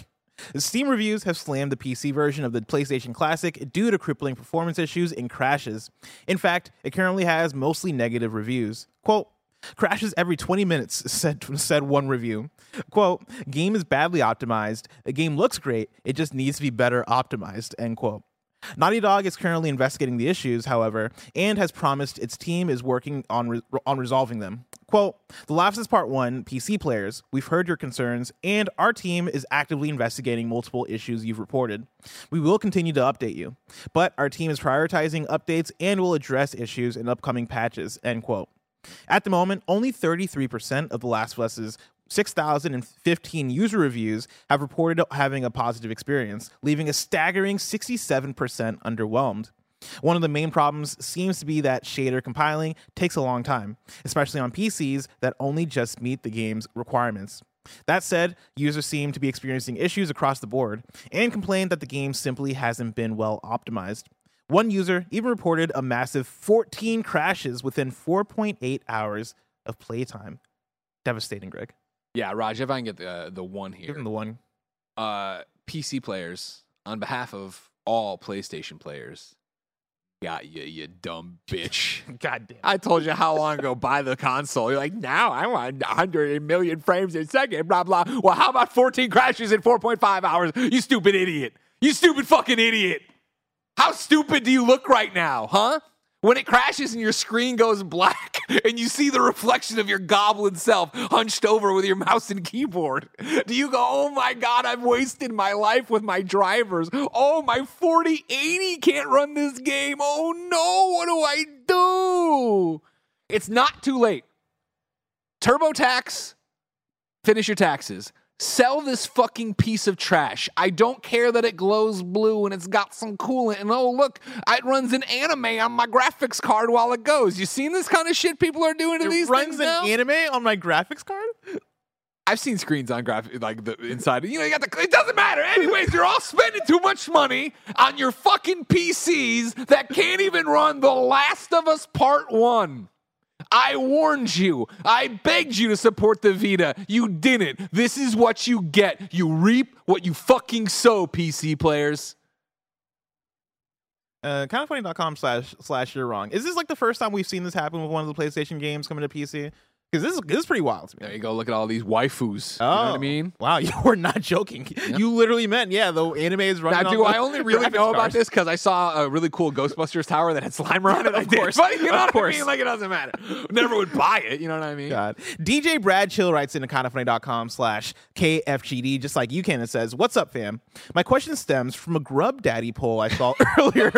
The Steam reviews have slammed the PC version of the PlayStation Classic due to crippling performance issues and crashes. In fact, it currently has mostly negative reviews. Quote, crashes every 20 minutes, (laughs) said, said one review. Quote, game is badly optimized. The game looks great. It just needs to be better optimized, end quote. Naughty Dog is currently investigating the issues, however, and has promised its team is working on re- on resolving them. Quote, The Last Us Part 1 PC players, we've heard your concerns, and our team is actively investigating multiple issues you've reported. We will continue to update you, but our team is prioritizing updates and will address issues in upcoming patches, end quote. At the moment, only 33% of The Last of Us's 6,015 user reviews have reported having a positive experience, leaving a staggering 67% underwhelmed. One of the main problems seems to be that shader compiling takes a long time, especially on PCs that only just meet the game's requirements. That said, users seem to be experiencing issues across the board and complain that the game simply hasn't been well optimized. One user even reported a massive 14 crashes within 4.8 hours of playtime. Devastating, Greg. Yeah, Raj, if I can get the, the one here. Give him the one. uh, PC players, on behalf of all PlayStation players, got you, you dumb bitch. (laughs) God damn. I told you how long ago buy the console. You're like, now I want 100 million frames a second, blah, blah. Well, how about 14 crashes in 4.5 hours? You stupid idiot. You stupid fucking idiot. How stupid do you look right now, huh? When it crashes and your screen goes black (laughs) and you see the reflection of your goblin self hunched over with your mouse and keyboard, do you go, oh my God, I've wasted my life with my drivers? Oh, my 4080 can't run this game. Oh no, what do I do? It's not too late. TurboTax, finish your taxes. Sell this fucking piece of trash. I don't care that it glows blue and it's got some coolant. And oh, look, it runs an anime on my graphics card while it goes. You seen this kind of shit people are doing to It these runs things an now? anime on my graphics card? I've seen screens on graphic, like the inside. You know, you got the. It doesn't matter. Anyways, you're all spending too much money on your fucking PCs that can't even run The Last of Us Part One. I warned you. I begged you to support the Vita. You didn't. This is what you get. You reap what you fucking sow, PC players. Uh, kindoffunny.com slash slash you're wrong. Is this like the first time we've seen this happen with one of the PlayStation games coming to PC? Because this is this is pretty wild to me. There you go. Look at all these waifus. You know what I Oh, mean? Wow, (laughs) you were not joking. You literally meant, yeah, the anime is running. Now, do I only really know about this because I saw a really cool Ghostbusters tower that had Slimer on it? (laughs) Of course. But you know Of what I mean? Like, it doesn't matter. Never would buy it. You know what I mean? God. DJ Brad Chill writes into kindoffunny.com slash KFGD, just like you can, and says, What's up, fam? My question stems from a Grubb Daddy poll I saw (laughs) earlier.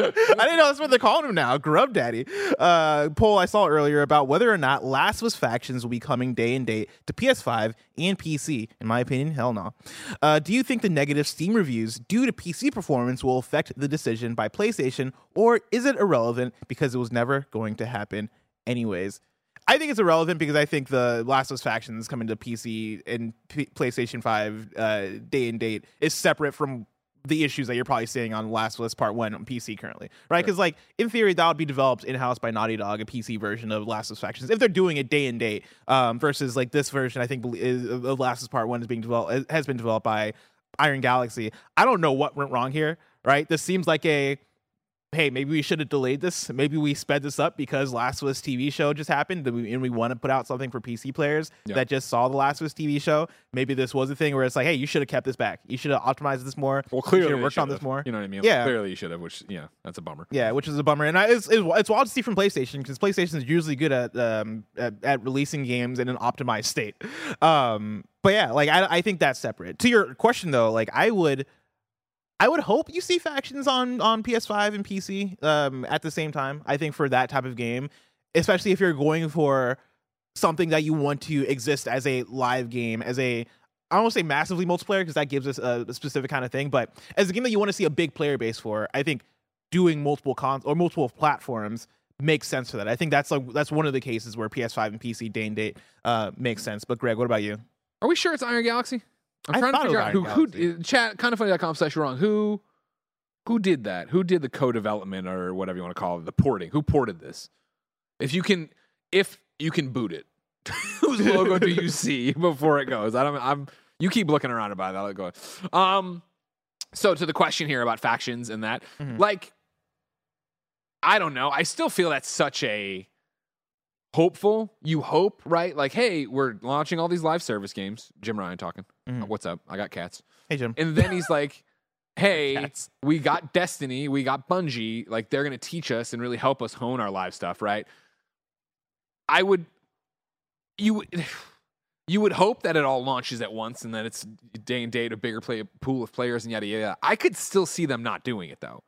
I didn't know that's what they're calling him now, Grubb Daddy. Uh, poll I saw earlier about whether or not Last of Us factions will be coming day and date to PS5 and PC. In my opinion, hell no. Uh, do you think the negative Steam reviews due to PC performance will affect the decision by PlayStation, or is it irrelevant because it was never going to happen anyways? I think it's irrelevant because I think the Last of Us factions coming to PC and P- PlayStation 5 uh, day and date is separate from the issues that you're probably seeing on Last of Us Part 1 on PC currently, right? Because, like, in theory, that would be developed in house by Naughty Dog, a PC version of Last of Us Factions, if they're doing it day and date, um, versus like this version, I think, is, of Last of Us Part 1 is being developed, has been developed by Iron Galaxy. I don't know what went wrong here, right? This seems like a hey, maybe we should have delayed this. Maybe we sped this up because Last of Us TV show just happened, and we, want to put out something for PC players Yeah. that just saw the Last of Us TV show. Maybe this was a thing where it's like, hey, you should have kept this back. You should have optimized this more. Well, You clearly should have they worked on this more. You know what I mean? Yeah. Clearly you should have. Which yeah, that's a bummer. Yeah, which is a bummer, and I, it's, it's it's wild to see from PlayStation because PlayStation is usually good at, um, at at releasing games in an optimized state. Um, but yeah, like I I think that's separate. To your question though, like I would. I would hope you see factions on on PS5 and PC um, at the same time. I think for that type of game, especially if you're going for something that you want to exist as a live game, as a I don't say massively multiplayer because that gives us a, a specific kind of thing, but as a game that you want to see a big player base for, I think doing multiple cons or multiple platforms makes sense for that. I think that's like that's one of the cases where PS5 and PC day and date uh, makes sense. But Greg, what about you? Are we sure it's Iron Galaxy? I'm I trying to figure out who, who chat kind of funny.com slash wrong. Who who did that? Who did the co-development or whatever you want to call it, the porting? Who ported this? If you can if you can boot it, (laughs) whose logo do you (laughs) see before it goes? I don't I'm you keep looking around about that. I'll go. Um so to the question here about factions and that, Mhm. like I don't know. I still feel that's such a hopeful. You hope, right? Like, hey, we're launching all these live service games. Jim Ryan talking. Uh, What's up? I got cats. Hey Jim. And then he's like, (laughs) hey, Cats. we got Destiny, we got Bungie. Like, they're going to teach us and really help us hone our live stuff, right? I would, you would. (sighs) You would hope that it all launches at once and that it's day and date a bigger play pool of players and yada yada. I could still see them not doing it though.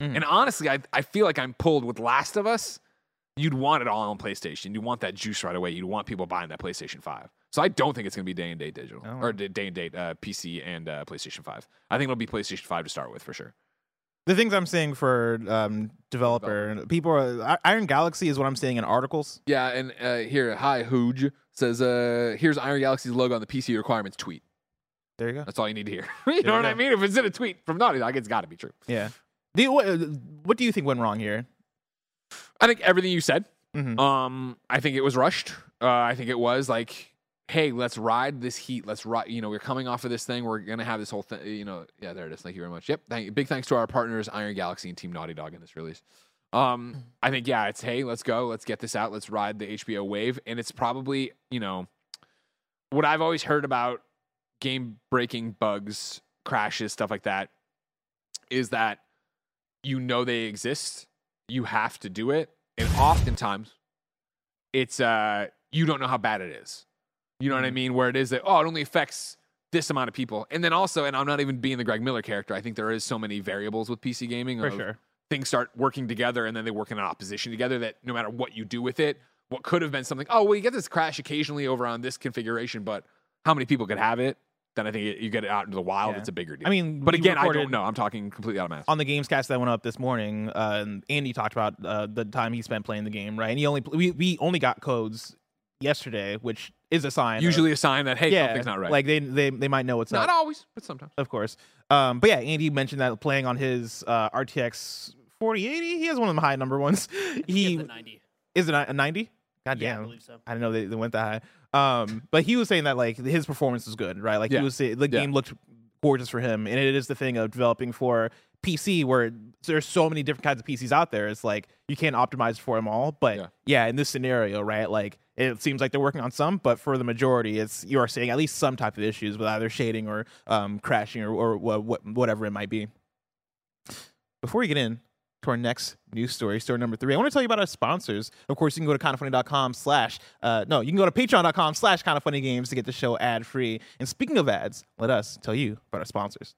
Mhm. And honestly, I I feel like I'm pulled with Last of Us. You'd want it all on PlayStation. You want that juice right away. You'd want people buying that PlayStation 5. So I don't think it's going to be day and date digital Oh. or day and date uh, PC and uh, PlayStation 5. I think it'll be PlayStation 5 to start with for sure. The things I'm seeing for um, developer people, are, Iron Galaxy is what I'm seeing in articles. Yeah, and uh, here, hi Hooge says, uh, here's Iron Galaxy's logo on the PC requirements tweet. There you go. That's all you need to hear. (laughs) you There know what I mean? If it's in a tweet from Naughty Dog, it's got to be true. Yeah. Do you, what, what do you think went wrong here? I think everything you said. Mhm. Um, I think it was rushed. Uh, I think it was like, hey, let's ride this heat. Let's ride. You know, we're coming off of this thing. We're gonna have this whole thing. You know, yeah, there it is. Thank you very much. Yep. Thank, big thanks to our partners, Iron Galaxy and Team Naughty Dog, in this release. Um, I think yeah, it's hey, let's go, let's get this out, let's ride the HBO wave, and it's probably you know what I've always heard about game breaking bugs, crashes, stuff like that, is that you know they exist, you have to do it, and oftentimes it's uh you don't know how bad it is. You know what I mean? Where it is that oh, it only affects this amount of people, and then also, and I'm not even being the Greg Miller character. I think there is so many variables with PC gaming. For sure. Things start working together, and then they work in opposition together. That no matter what you do with it, what could have been something. Oh, well, you get this crash occasionally over on this configuration, but how many people could have it? Then I think you get it out into the wild. Yeah. It's a bigger deal. I mean, but again, I don't know. I'm talking completely out of math. on the Gamescast that went up this morning, uh, and Andy talked about uh, the time he spent playing the game, right? And he only we, we only got codes yesterday, which is a sign. of- Usually a sign that hey, yeah, something's not right. Like they they they might know what's not up, always, but sometimes. of course. Um, but yeah, Andy mentioned that playing on his uh, RTX 4080, he has one of the high number ones. He the 90. is it a 90? God Yeah, I damn. believe so. I didn't know they, they went that high. Um, but he was saying that like his performance is good, right? Like Yeah. he was saying the Yeah. game looked gorgeous for him, and it is the thing of developing for PC where there's so many different kinds of PCs out there. It's like you can't optimize for them all, but Yeah. yeah, in this scenario, right? Like it seems like they're working on some, but for the majority, it's you are seeing at least some type of issues with either shading or um, crashing or or wha- whatever it might be. Before we get in to our next news story, story number three, I want to tell you about our sponsors. Of course, you can go to kindoffunny.com slash, uh, no, you can go to patreon.com slash kindoffunnygames to get the show ad free. And speaking of ads, let us tell you about our sponsors.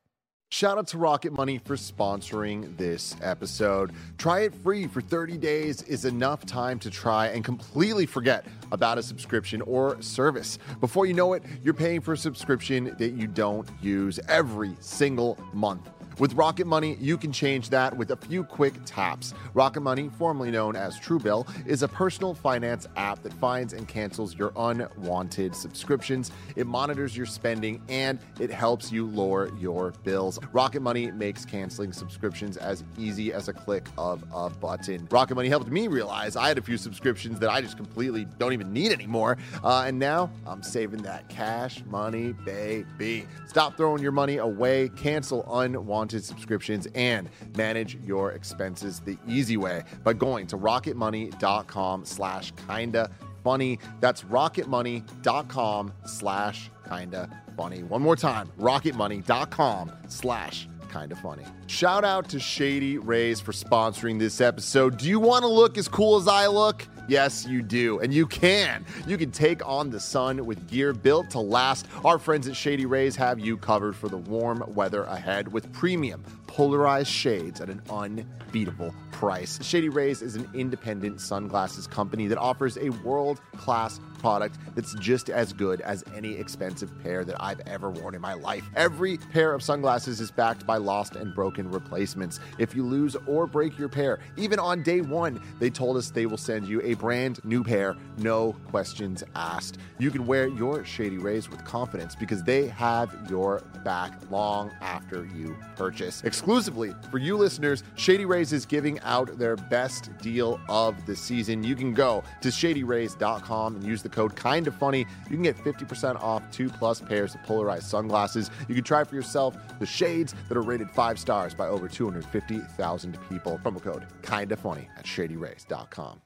Shout out to Rocket Money for sponsoring this episode. Try it free for 30 days is enough time to try and completely forget about a subscription or service. Before you know it, you're paying for a subscription that you don't use every single month. With Rocket Money, you can change that with a few quick taps. Rocket Money, formerly known as Truebill, is a personal finance app that finds and cancels your unwanted subscriptions. It monitors your spending and it helps you lower your bills. Rocket Money makes canceling subscriptions as easy as a click of a button. Rocket Money helped me realize I had a few subscriptions that I just completely don't even need anymore. Uh, and now I'm saving that cash money, baby. Stop throwing your money away, cancel unwanted unwanted subscriptions and manage your expenses the easy way by going to rocketmoney.com slash kinda funny. That's rocketmoney.com slash kinda funny. One more time, rocketmoney.com slash kinda funny. Shout out to Shady Rays for sponsoring this episode. Do you want to look as cool as I look? Yes, you do. And you can. You can take on the sun with gear built to last. Our friends at Shady Rays have you covered for the warm weather ahead with premium polarized shades at an unbeatable price. Shady Rays is an independent sunglasses company that offers a world class product that's just as good as any expensive pair that I've ever worn in my life. Every pair of sunglasses is backed by lost and broken replacements. If you lose or break your pair, even on day one, they told us they will send you a brand new pair, no questions asked. You can wear your Shady Rays with confidence because they have your back long after you purchase. Exclusively for you listeners, Shady Rays is giving out their best deal of the season. You can go to shadyrays.com and use the code kind of funny. You can get 50% off two plus pairs of polarized sunglasses. You can try for yourself the shades that are rated five stars by over 250,000 people. Promo code kind of funny at shadyrays.com.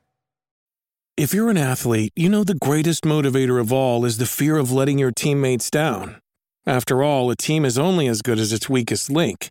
If you're an athlete, you know the greatest motivator of all is the fear of letting your teammates down. After all, a team is only as good as its weakest link.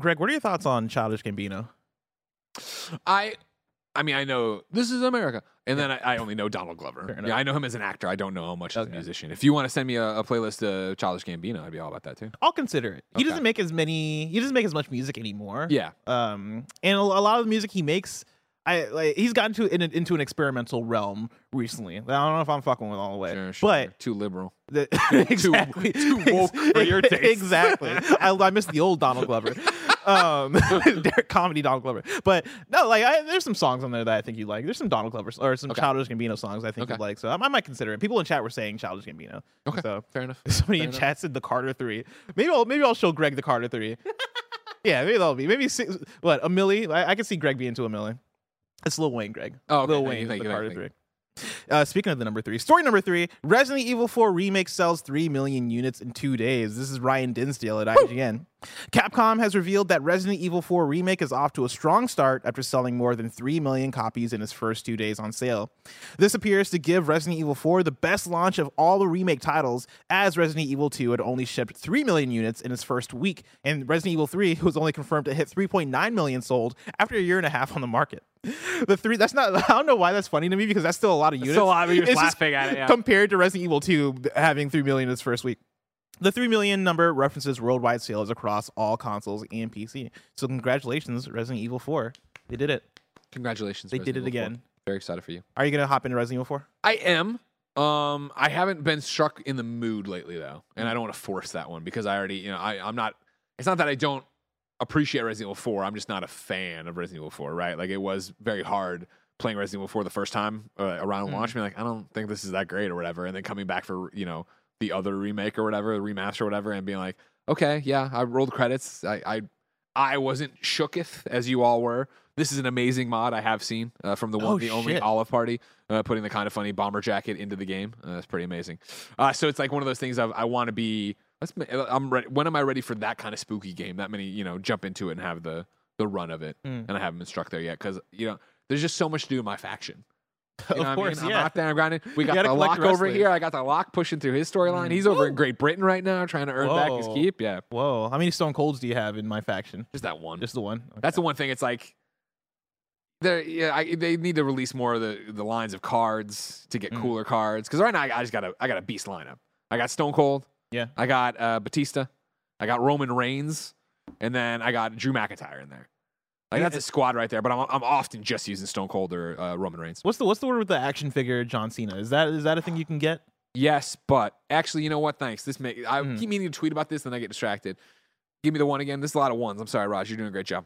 Greg, what are your thoughts on Childish Gambino? I, I mean, I know this is America, and then I, I only know Donald Glover. Yeah, I know him as an actor. I don't know how much as Okay. a musician. If you want to send me a, a playlist of Childish Gambino, I'd be all about that too. I'll consider it. He Okay. doesn't make as many. He doesn't make as much music anymore. Yeah, Um, and a, a lot of the music he makes, I like. He's gotten to in, into an experimental realm recently. I don't know if I'm fucking with all the way, sure, sure. but too liberal. the, too- (laughs) exactly, too woke for your (laughs) taste. exactly. (laughs) I, I miss the old Donald Glover, um, (laughs) (laughs) comedy Donald Glover. But no, like I, there's some songs on there that I think you like. There's some Donald Glover or some Okay. Childish Gambino songs I think Okay. you like. So I, I might consider it. People in chat were saying Childish Gambino. Okay, So fair enough. (laughs) somebody Fair in enough. chat said the Carter Three. Maybe I'll maybe I'll show Greg the Carter Three. yeah, maybe that'll be maybe six, what a Milli. I, I can see Greg being into a Milli. It's Lil Wayne, Greg. Oh, okay. Lil Thank Wayne, you, the Carter. Three. Uh, speaking of the number three, story number three: Resident Evil 4 remake sells three million units in two days. This is Ryan Dinsdale at IGN. Capcom has revealed that Resident Evil 4 remake is off to a strong start after selling more than three million copies in its first two days on sale. This appears to give Resident Evil 4 the best launch of all the remake titles, as Resident Evil 2 had only shipped 3 million units in its first week, and Resident Evil 3 (laughs) was only confirmed to hit 3.9 million sold after a year and a half on the market. The three that's not (laughs) I don't know why that's funny to me because that's still a lot of units. still a lot, but you're laughing at it, yeah. Compared to Resident Evil 2 having 3 million in its first week. The 3 million number references worldwide sales across all consoles and PC. So congratulations, Resident Evil 4. They did it. Congratulations. They Resident did it Evil 4. again. Very excited for you. Are you going to hop into Resident Evil 4? I am. Um, I haven't been struck in the mood lately though, and I don't want to force that one because I already, you know, I, I'm not. It's not that I don't appreciate Resident Evil 4. I'm just not a fan of Resident Evil 4. Right? Like it was very hard playing Resident Evil 4 the first time uh, around Mm. launch. Being like, I don't think this is that great or whatever, and then coming back for you know the other remake or whatever, the remaster or whatever, and being like, okay, yeah, I rolled credits. I I, I wasn't shooketh as you all were. This is an amazing mod I have seen uh, from the one, Oh, the only. Olive Party, uh, putting the kind of funny bomber jacket into the game. Uh, that's pretty amazing. Uh, so it's like one of those things. I've, I want to be. Let's. I'm ready. When am I ready for that kind of spooky game? That many, you know, jump into it and have the the run of it. Mm. And I haven't been struck there yet because you know there's just so much to do in my faction. (laughs) You know of course, I mean? yeah. I'm out there, I'm grinding. We got the lock over here. I got the lock pushing through his storyline. Mm. He's over in Great Britain right now, trying to earn back his keep. Yeah, Whoa. How many Stone Colds do you have in my faction? just that one. Just the one? Okay. That's the one thing. It's like They're, yeah, I, they need to release more of the, the lines of cards to get cooler cards. Because right now, I, I just got a I got a beast lineup. I got Stone Cold. Yeah. I got uh, Batista. I got Roman Reigns, and then I got Drew McIntyre in there. Like that's a squad right there. But I'm I'm often just using Stone Cold or uh, Roman Reigns. What's the what's the word with the action figure John Cena? Is that is that a thing you can get? Yes, but actually, you know what? Thanks. This make I Mm. keep meaning to tweet about this, then I get distracted. Give me the one again. This is a lot of ones. I'm sorry, Raj. You're doing a great job.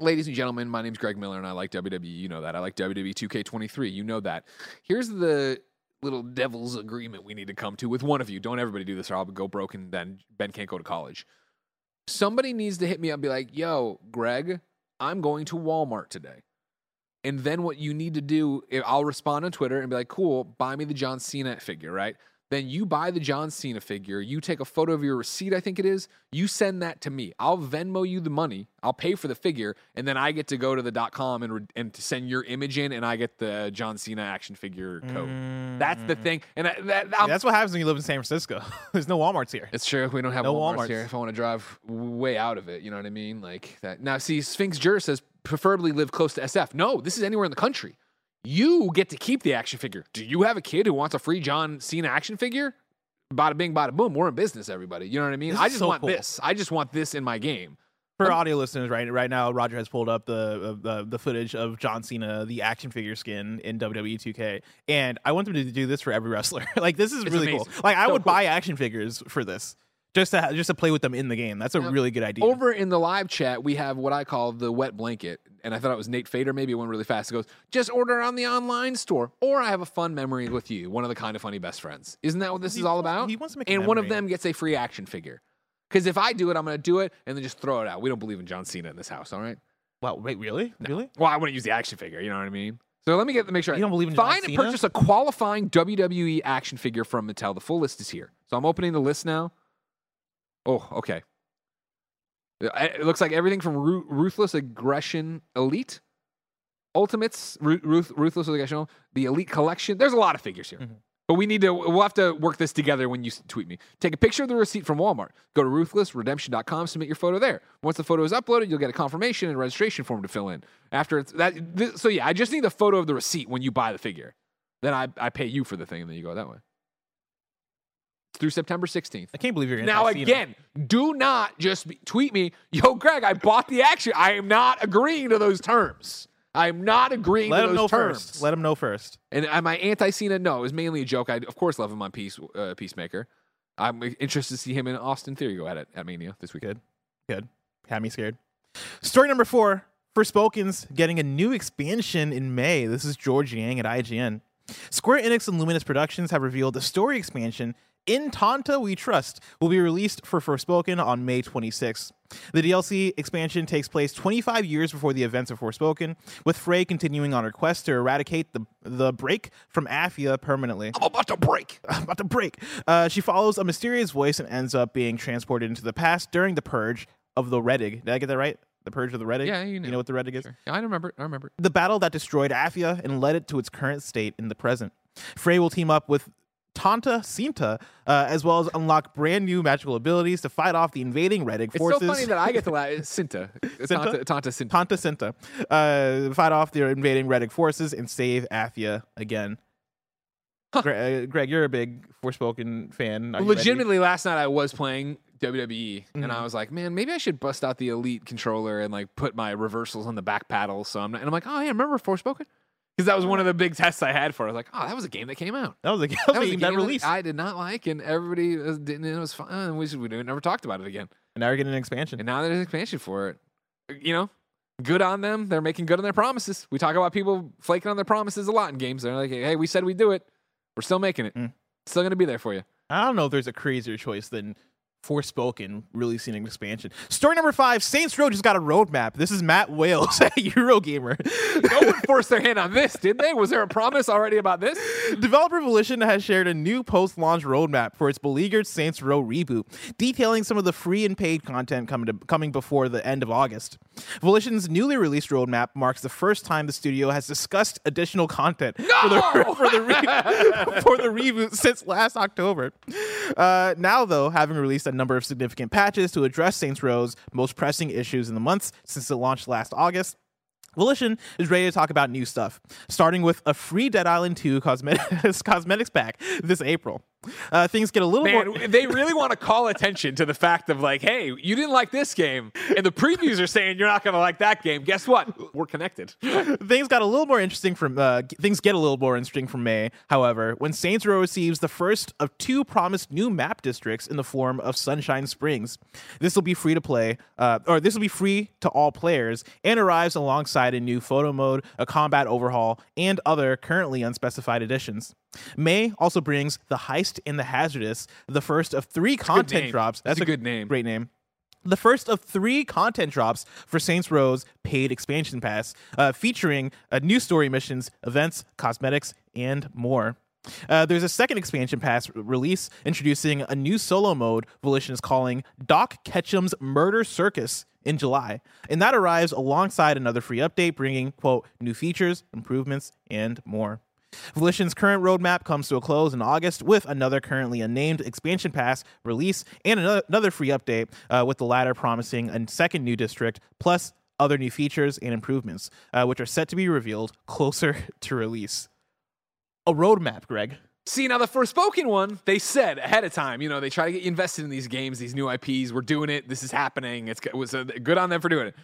Ladies and gentlemen, my name's Greg Miller, and I like WWE. You know that. I like WWE 2K23. You know that. Here's the little devil's agreement we need to come to with one of you. Don't everybody do this, or I'll go broke, and then Ben can't go to college. Somebody needs to hit me up and be like, yo, Greg, I'm going to Walmart today. And then what you need to do, I'll respond on Twitter and be like, cool, buy me the John Cena figure, right? Then you buy the John Cena figure, you take a photo of your receipt, I think it is, you send that to me. I'll Venmo you the money, I'll pay for the figure, and then I get to go to the .com and, re- and to send your image in, and I get the John Cena action figure code. That's the mm. thing. And I, that, Yeah, that's what happens when you live in San Francisco. (laughs) There's no WalMarts here. it's true. We don't have No Walmarts, Walmarts. here. If I want to drive way out of it, you know what I mean? Like that. Now, see, Sphinx Jur says preferably live close to SF. No, this is anywhere in the country. You get to keep the action figure. Do you have a kid who wants a free John Cena action figure? Bada bing, bada boom. We're in business, everybody. You know what I mean? This I just so want cool. this. I just want this in my game. For audio listeners, right right now, Roger has pulled up the, uh, the the footage of John Cena, the action figure skin in WWE 2K, and I want them to do this for every wrestler. (laughs) like this is really cool. Like I So would cool. buy action figures for this just to just to play with them in the game. That's a Now, really good idea. Over in the live chat, we have what I call the wet blanket. And I thought it was Nate Fader. Maybe it went really fast. It goes, just order on the online store. Or I have a fun memory with you, one of the kind of funny best friends. Isn't that what this He is all wants- about? he wants to make a and one of them gets a free action figure. Because if I do it, I'm going to do it and then just throw it out. We don't believe in John Cena in this house, all right? wow, wait, really, really? Well, I wouldn't use the action figure. You know what I mean? So let me get make sure. You don't believe in John Find and purchase a qualifying WWE action figure from Mattel. The full list is here. So I'm opening the list now. Oh, okay. It looks like everything from Ruthless Aggression Elite, Ultimates, Ruth- Ruthless Aggression, the Elite Collection. There's a lot of figures here. Mhm. But we need to, we'll have to work this together when you tweet me. Take a picture of the receipt from Walmart. Go to ruthlessredemption.com, submit your photo there. Once the photo is uploaded, you'll get a confirmation and registration form to fill in. After it's that, th- so yeah, I just need the photo of the receipt when you buy the figure. Then I, I pay you for the thing, and then you go that way. Through September 16th. I can't believe you're Now again, do not just be, tweet me, yo, Greg, I bought the action. I am not agreeing to those terms. I am not agreeing Let to him those know terms. first. Let him know first. And am I anti Cena? No, it was mainly a joke. I of course love him on Peace uh, Peacemaker. I'm interested to see him in Austin Theory go at it at Mania this weekend. Good. Had me scared. Story number four. Forspoken's getting a new expansion in May. This is George Yang at IGN. Square Enix and Luminous Productions have revealed a story expansion, In Tanta We Trust, will be released for Forspoken on May 26th. The DLC expansion takes place 25 years before the events of Forspoken, with Frey continuing on her quest to eradicate the, the break from Athia permanently. I'm about to break. (laughs) I'm about to break. Uh, she follows a mysterious voice and ends up being transported into the past during the purge of the Rheddig. Did I get that right? The purge of the Rheddig? Yeah, you You know what the Rheddig is? Yeah, I remember. I remember. The battle that destroyed Athia and led it to its current state in the present. Frey will team up with Tanta Cinta, uh, as well as unlock brand new magical abilities to fight off the invading Rheddig It's forces. It's so funny that I get to laugh. It's Cinta. Cinta? Tanta, Tanta Cinta. Tanta Cinta, uh, fight off the invading Rheddig forces and save Athia again. Gre- uh, Greg, you're a big Forspoken fan. Ready? Legitimately, last night I was playing WWE, and Mm-hmm. I was like, man, maybe I should bust out the Elite controller and like put my reversals on the back paddle. So I'm, not, and I'm like, oh yeah, remember Forspoken? Because that was one of the big tests I had for. it. I was like, oh, that was a game that came out. That was a, (laughs) that That was a game that released. I did not like, and everybody was, didn't. and It was fun. and We just, we never talked about it again. and now we're getting an expansion. And now there's an expansion for it. You know, good on them. They're making good on their promises. We talk about people flaking on their promises a lot in games. They're like, hey, we said we'd do it. We're still making it. Mm. Still going to be there for you. I don't know if there's a crazier choice than Forspoken releasing an expansion. Story number five: Saints Row just got a roadmap. This is Matt Wales (laughs) at Eurogamer. No one forced their hand on this, did they? Was there a promise already about this? Developer Volition has shared a new post-launch roadmap for its beleaguered Saints Row reboot, detailing some of the free and paid content coming to, coming before the end of August. Volition's newly released roadmap marks the first time the studio has discussed additional content for the (laughs) for the, re- (laughs) for the reboot since last October. Uh, now, though, having released a number of significant patches to address Saints Row's most pressing issues in the months since it launched last August. Volition is ready to talk about new stuff, starting with a free Dead Island 2 cosmetics, (laughs) cosmetics pack this April. Uh, things get a little Man, more. (laughs) they really want to call attention to the fact of like, hey, you didn't like this game, and the previews are saying you're not going to like that game. Guess what? We're connected. (laughs) things got a little more interesting from uh, things get a little more interesting from May. However, when Saints Row receives the first of two promised new map districts in the form of Sunshine Springs, this will be free to play, uh, or this will be free to all players, and arrives alongside a new photo mode, a combat overhaul, and other currently unspecified additions. May also brings the Heist and the Hazardous, the first of three content name. drops. That's a good name. Great name the first of three content drops for Saints Row's paid expansion pass, uh, featuring uh, new story missions, events, cosmetics, and more. Uh, there's a second expansion pass release introducing a new solo mode Volition is calling Doc Ketchum's Murder Circus in July. And that arrives alongside another free update bringing, quote, new features, improvements, and more. Volition's current roadmap comes to a close in August with another currently unnamed expansion pass release and another, another free update, uh, with the latter promising a second new district plus other new features and improvements, uh, which are set to be revealed closer (laughs) to release. A roadmap, Greg. See, now the Forspoken one, they said ahead of time, you know, they try to get you invested in these games, these new IPs. We're doing it. This is happening. It's, it was uh, good on them for doing it.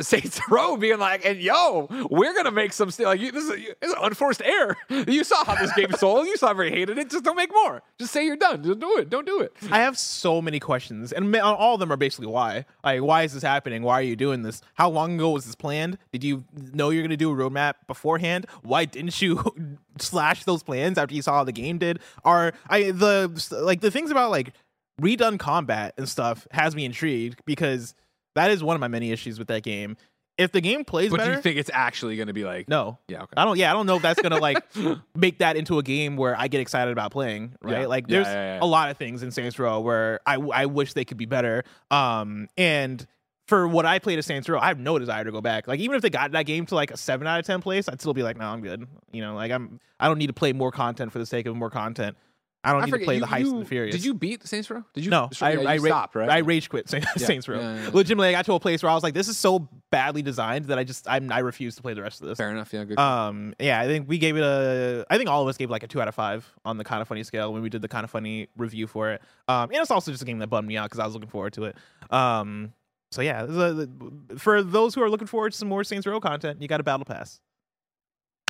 Saints (laughs) Row being like, and yo, we're gonna make some st- like you, this is, this is unforced error. (laughs) You saw how this game (laughs) sold. You saw how everybody hated it. Just don't make more. Just say you're done. Just do it. Don't do it. I have so many questions, and all of them are basically why. Like, why is this happening? Why are you doing this? How long ago was this planned? Did you know you're to do a roadmap beforehand? Why didn't you slash those plans after you saw how the game did? Are I the like the things about like redone combat and stuff has me intrigued because that is one of my many issues with that game. If the game plays But better, do you think it's actually gonna be like? no. Yeah. Okay. I don't. Yeah, I don't know if that's gonna like (laughs) make that into a game where I get excited about playing. Right? Yeah. Like, there's yeah, yeah. a lot of things in Saints Row where I I wish they could be better. Um, and for what I played of Saints Row, I have no desire to go back. Like, even if they got that game to like a seven out of ten place, I'd still be like, no, I'm good. You know, like I'm I don't need to play more content for the sake of more content. I don't I need forget, to play you- the heist you- and the furious. Did you beat Saints Row? Did you? No, I yeah, you I, ra- stopped right. I rage quit Saints, Saints Row. yeah, yeah, yeah. Legitimately, I got to a place where I was like, "This is so badly designed that I just I'm, I refuse to play the rest of this." Fair enough. Yeah. Good. Um, yeah, I think we gave it a. I think all of us gave like a two out of five on the kind of funny scale when we did the kind of funny review for it. Um, and it's also just a game that bummed me out because I was looking forward to it. Um, so yeah, a- for those who are looking forward to some more Saints Row content, you got a battle pass.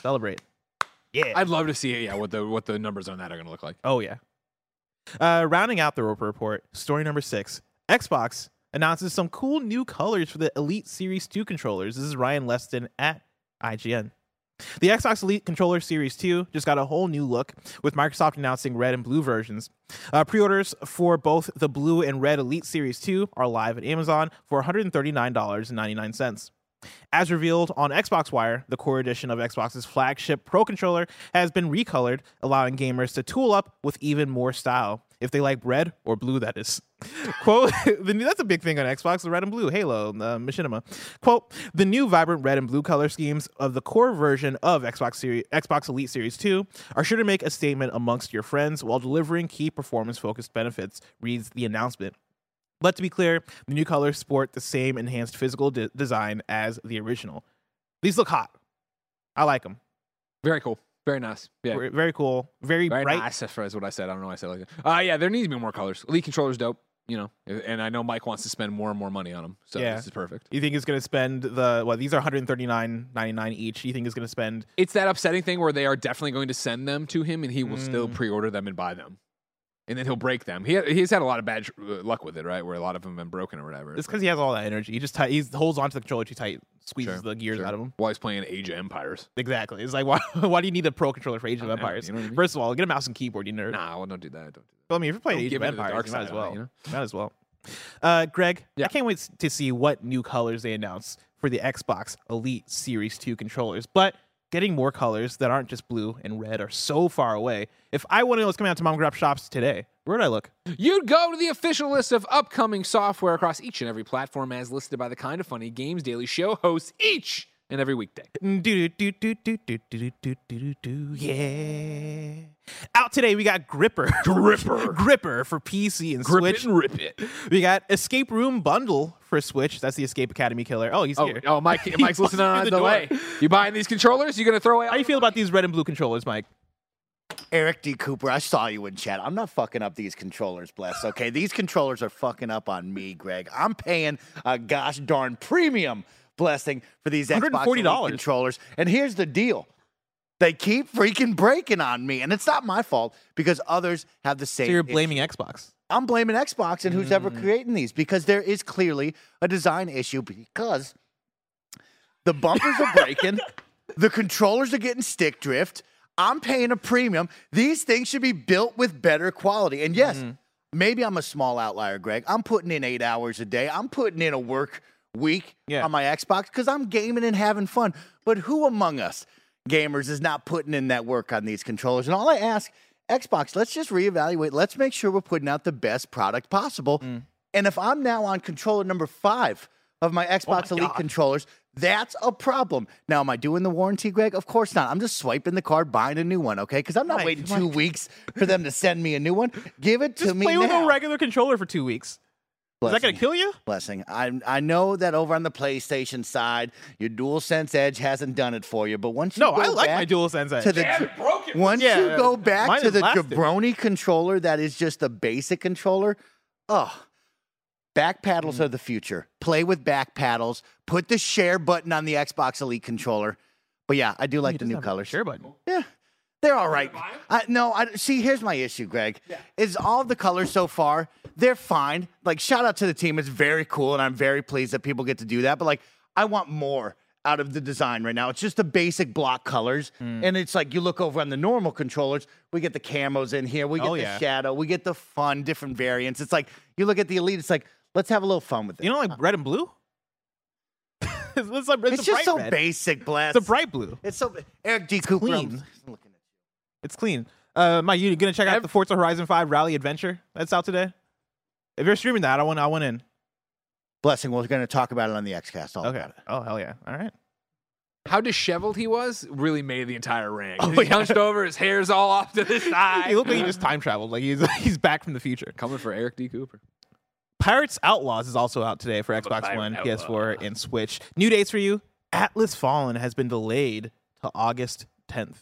Celebrate. Yeah. I'd love to see yeah what the what the numbers on that are gonna look like. Oh yeah. Uh, rounding out the Roper report, story number six: Xbox announces some cool new colors for the Elite Series 2 controllers. This is Ryan Leston at IGN. The Xbox Elite Controller Series 2 just got a whole new look, with Microsoft announcing red and blue versions. Uh, Pre orders for both the blue and red Elite Series 2 are live at Amazon for $139.99. As revealed on Xbox Wire, the core edition of Xbox's flagship Pro controller has been recolored, allowing gamers to tool up with even more style. If they like red or blue, that is. (laughs) Quote, (laughs) that's a big thing on Xbox, the red and blue, Halo, uh, Machinima. Quote, the new vibrant red and blue color schemes of the core version of Xbox Series, Xbox Elite Series 2 are sure to make a statement amongst your friends while delivering key performance focused benefits, reads the announcement. But to be clear, the new colors sport the same enhanced physical de- design as the original. These look hot. I like them. Very cool. Very nice. Yeah. Very, very cool. Very, Very bright. nice. That's what I said. I don't know why I said it like that. Uh, yeah, there needs to be more colors. Elite controller's dope. You know, and I know Mike wants to spend more and more money on them. So Yeah. this is perfect. You think he's going to spend the well, These are 139.99 each. You think it's going to spend? It's that upsetting thing where they are definitely going to send them to him, and he will still Mm. pre-order them and buy them, and then he'll break them. He he's had a lot of bad uh, luck with it, right? Where a lot of them have been broken or whatever. It's because he has all that energy. He just tight, he holds onto the controller too tight, squeezes Sure, the gears sure. out of him. While he's playing Age of Empires. Exactly. It's like (laughs) why? Why do you need a pro controller for Age of know, Empires? you know I mean? First of all, get a mouse and keyboard, you nerd. Nah, well, don't do that. Don't do that. Well, I mean, if you're playing Don't Age of Empires, you might as it, well. you know? Might as well. Uh, Greg, I can't wait to see what new colors they announce for the Xbox Elite Series 2 controllers. But getting more colors that aren't just blue and red are so far away. If I want to know what's coming out to mom and grab shops today, where would I look? You'd go to the official list of upcoming software across each and every platform as listed by the Kind of Funny Games Daily Show hosts each and every weekday. Yeah. Out today we got Gripper. (laughs) Gripper. Gripper for PC and Grip Switch. It and rip it. We got Escape Room Bundle for Switch. That's the Escape Academy killer. Oh, he's oh, here. Oh, Mike, (laughs) Mike's listening on the way. You buying these controllers? You're gonna throw away? How you feel about these red and blue controllers, Mike? Eric D. Cooper, I saw you in chat. I'm not fucking up these controllers, bless. Okay, these controllers are fucking up on me, Greg. I'm paying a gosh darn premium blessing for these Xbox Elite controllers. And here's the deal. They keep freaking breaking on me, and it's not my fault because others have the same. So you're issue. blaming Xbox. I'm blaming Xbox and who's ever mm. creating these because there is clearly a design issue because the bumpers are breaking, (laughs) the controllers are getting stick drift. I'm paying a premium. These things should be built with better quality. And yes, mm-hmm. maybe I'm a small outlier, Greg. I'm putting in eight hours a day. I'm putting in a work week Yeah. on my Xbox because I'm gaming and having fun. But who among us gamers is not putting in that work on these controllers? And all I ask, Xbox, let's just reevaluate. Let's make sure we're putting out the best product possible. Mm. And if I'm now on controller number five of my oh Xbox Elite controllers, that's a problem. Now, am I doing the warranty, Greg? Of course not. I'm just swiping the card, buying a new one, okay? Because I'm not waiting two weeks for them to send me a new one. Give it to me. Just play with now. a regular controller for two weeks. Is that gonna kill you? Blessing. I I know that over on the PlayStation side, your DualSense Edge hasn't done it for you, but once you No, go I like back my DualSense Edge. to the once Yeah, you go back mine to the lasted. jabroni controller that is just a basic controller, oh, back paddles Mm. are the future. Play with back paddles. Put the share button on the Xbox Elite controller. But yeah, I do like the new colors. Share button. Yeah, they're all right. I, no, I see. Here's my issue, Greg. Is all the colors so far? They're fine. Like, shout out to the team. It's very cool, and I'm very pleased that people get to do that. But like, I want more out of the design right now. It's just the basic block colors, Hmm. and it's like you look over on the normal controllers. We get the camos in here. We get Oh, the yeah. shadow. We get the fun, different variants. It's like you look at the elite. It's like let's have a little fun with it. You don't like red and blue? (laughs) it's, it's, it's, it's just so red. basic, blast. It's a bright blue. It's so Eric D. Cooper. I'm clean. Looking at It's clean. Uh, Mike, you gonna check out Ev- the Forza Horizon 5 Rally Adventure that's out today? If you're streaming that, I want I want in. Blessing. We're going to talk about it on the XCast. All Okay. it. Oh hell yeah. All right. How disheveled he was really made the entire ring. Oh, he yeah. hunched over, his hair's all off to the (laughs) side. He side. looked like he just time traveled. Like he's (laughs) he's back from the future. Coming for Eric D. Cooper. Pirates Outlaws is also out today for Xbox One, Outlaw. PS4, and Switch. New dates for you. Atlas Fallen has been delayed to August 10th.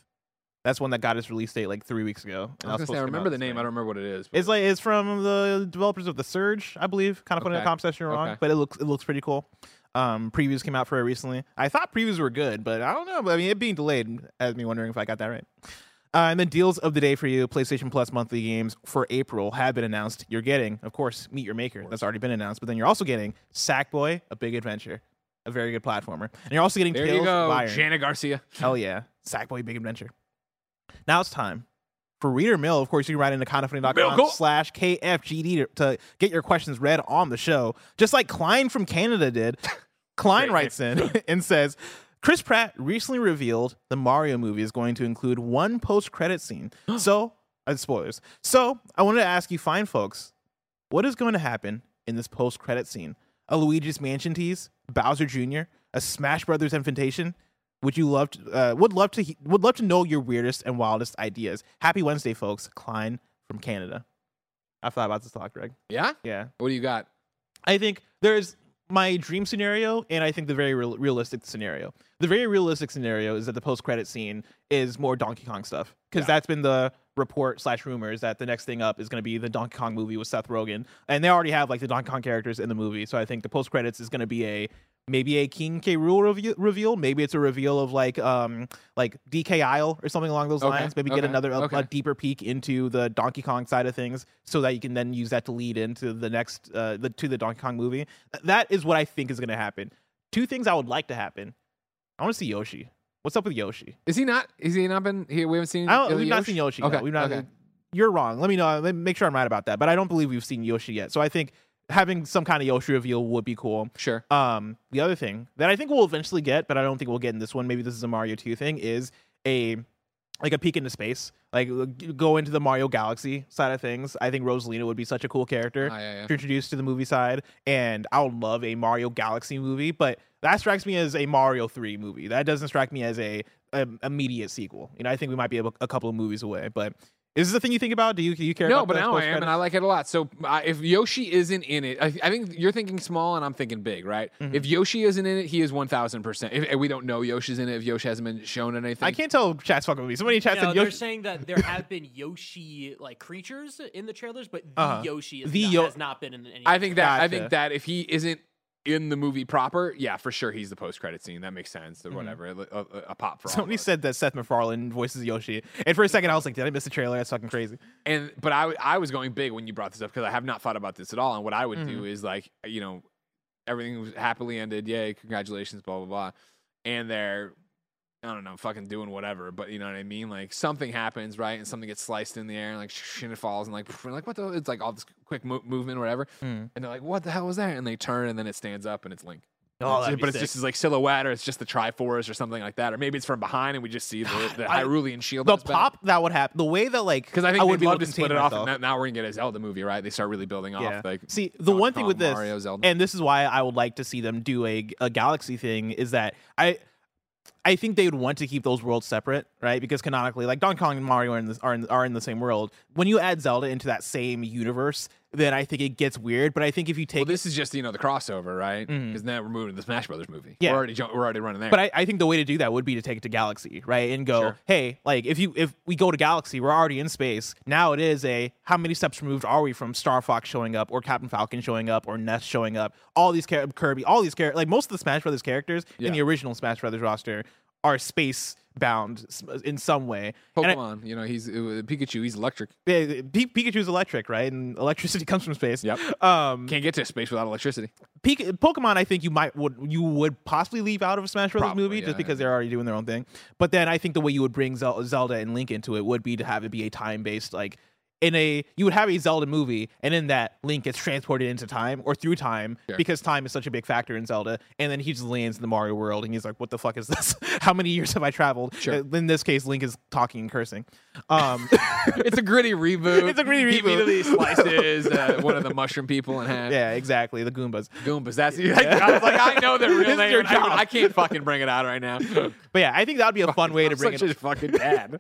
That's one that got its release date like three weeks ago. and I was gonna say, I remember the name. spring. I don't remember what it is. but- It's like it's from the developers of the Surge, I believe. Kind of funny Okay. A comp session wrong, Okay. but it looks it looks pretty cool. Um, previews came out for it recently. I thought previews were good, but I don't know. But I mean, it being delayed has me wondering if I got that right. Uh, and then deals of the day for you: PlayStation Plus monthly games for April have been announced. You're getting, of course, Meet Your Maker. That's already been announced. But then you're also getting Sackboy: A Big Adventure, a very good platformer, and you're also getting there Tales you go, Janet Garcia. Hell (laughs) yeah. Sackboy Big Adventure. Now it's time for Reader Mill. Of course, you can write into kindoffunny.com slash KFGD to, to get your questions read on the show. Just like Klein from Canada did. (laughs) Klein writes in (laughs) and says, Chris Pratt recently revealed the Mario movie is going to include one post-credit scene. (gasps) so, uh, spoilers. So, I wanted to ask you fine folks, what is going to happen in this post-credit scene? A Luigi's Mansion tease, Bowser Jr., a Smash Brothers invitation. Would you love to? Uh, would love to. Would love to know your weirdest and wildest ideas. Happy Wednesday, folks. Klein from Canada. I thought about this a lot, Greg. Yeah. Yeah, What do you got? I think there's my dream scenario and I think the very real, realistic scenario. The very realistic scenario is that the post credit scene is more Donkey Kong stuff because that's been the report slash rumors that the next thing up is going to be the Donkey Kong movie with Seth Rogen, and they already have like the Donkey Kong characters in the movie. So I think the post credits is going to be a maybe a King K. Rool reveal, reveal. Maybe it's a reveal of like um like DK Isle or something along those Okay, lines. Maybe get another a, okay. a deeper peek into the Donkey Kong side of things, so that you can then use that to lead into the next uh the to the Donkey Kong movie. That is what I think is going to happen. Two things I would like to happen. I want to see Yoshi. What's up with Yoshi? Is he not? Is he not been here? We haven't seen. I don't, Yoshi? we've not seen Yoshi. Okay. Yet. We've not. okay. You're wrong. Let me know. Let me make sure I'm right about that. But I don't believe we've seen Yoshi yet. So I think having some kind of Yoshi reveal would be cool. Sure. Um, the other thing that I think we'll eventually get, but I don't think we'll get in this one. Maybe this is a Mario Two thing. Is a like a peek into space, like go into the Mario Galaxy side of things. I think Rosalina would be such a cool character Ah, yeah, yeah. to introduce to the movie side, and I would love a Mario Galaxy movie. But that strikes me as a Mario three movie. That doesn't strike me as a, a immediate sequel. You know, I think we might be a, a couple of movies away. But is this a thing you think about? Do you do you care? No, about but the now I am, post-credits? and I like it a lot. So uh, if Yoshi isn't in it, I, I think you're thinking small, and I'm thinking big, right? Mm-hmm. If Yoshi isn't in it, he is one thousand percent. If we don't know Yoshi's in it, if Yoshi hasn't been shown in anything, I can't tell. Chat's fucking with me. Somebody in chat No, said they're Yoshi. saying that there have been Yoshi like creatures in the trailers, but the Uh-huh. Yoshi is The not, Yo- has not been in any. I think that I think that if he isn't in the movie proper, yeah, for sure he's the post credit scene. That makes sense Mm-hmm. or whatever. A, a- a pop for Somebody said that Seth MacFarlane voices Yoshi, and for a second I was like, "Did I miss the trailer? That's fucking crazy." and but I I was going big when you brought this up because I have not thought about this at all. And what I would Mm-hmm. do is like you know everything was happily ended. Yay, congratulations, blah blah blah. And they're I don't know, fucking doing whatever. But you know what I mean? Like something happens, right? And something gets sliced in the air, and like sh- and it falls, and like pff, and like what the? It's like all this quick mo- movement or whatever. Mm. And they're like, what the hell was that? And they turn, and then it stands up, and it's Link. Oh, It's- but it's sick. just like silhouette, or it's just the Triforce or something like that, or maybe it's from behind, and we just see the, the I- Hyrulean shield. The his back. pop that would happen, the way that like, Because I think would they'd be love to split it off, now, we're gonna get a Zelda movie, right? They start really building off. Like, See, the one thing with this, Zelda. and this is why I would like to see them do a, a galaxy thing, is that I I think they would want to keep those worlds separate, right? Because canonically, like Donkey Kong and Mario are in are in, are in the same world. When you add Zelda into that same universe, then I think it gets weird. But I think if you take well, this is just you know the crossover, right? Mm-hmm. Because now we're moving to the Smash Brothers movie. Yeah. we're already we're already running there. But I, I think the way to do that would be to take it to Galaxy, right? And go, Sure. hey, like if you if we go to Galaxy, we're already in space. Now it is a how many steps removed are we from Star Fox showing up or Captain Falcon showing up or Ness showing up? All these char- Kirby, all these characters, like most of the Smash Brothers characters Yeah. in the original Smash Brothers roster are space bound in some way. And I- Pokemon, you know, he's uh, Pikachu. He's electric. yeah, P- Pikachu's electric, right? And electricity (laughs) comes from space. Yep. Um, Can't get to space without electricity. Pik- Pokemon, I think you might would you would possibly leave out of a Smash Bros. Probably, movie yeah, just because yeah. they're already doing their own thing. But then I think the way you would bring Zel- Zelda and Link into it would be to have it be a time based like in a you would have a Zelda movie and in that Link gets transported into time or through time because time is such a big factor in Zelda and then he just lands in the Mario world and he's like what the fuck is this (laughs) how many years have I traveled Sure. Uh, in this case Link is talking and cursing um (laughs) it's a gritty reboot. It's a gritty He reboot. immediately slices uh, (laughs) one of the mushroom people in half. yeah exactly the Goombas Goombas. That's like, I was like, I know their real name. your and I. I can't fucking bring it out right now. but yeah I think that would be a fun way to bring such it a fucking dad.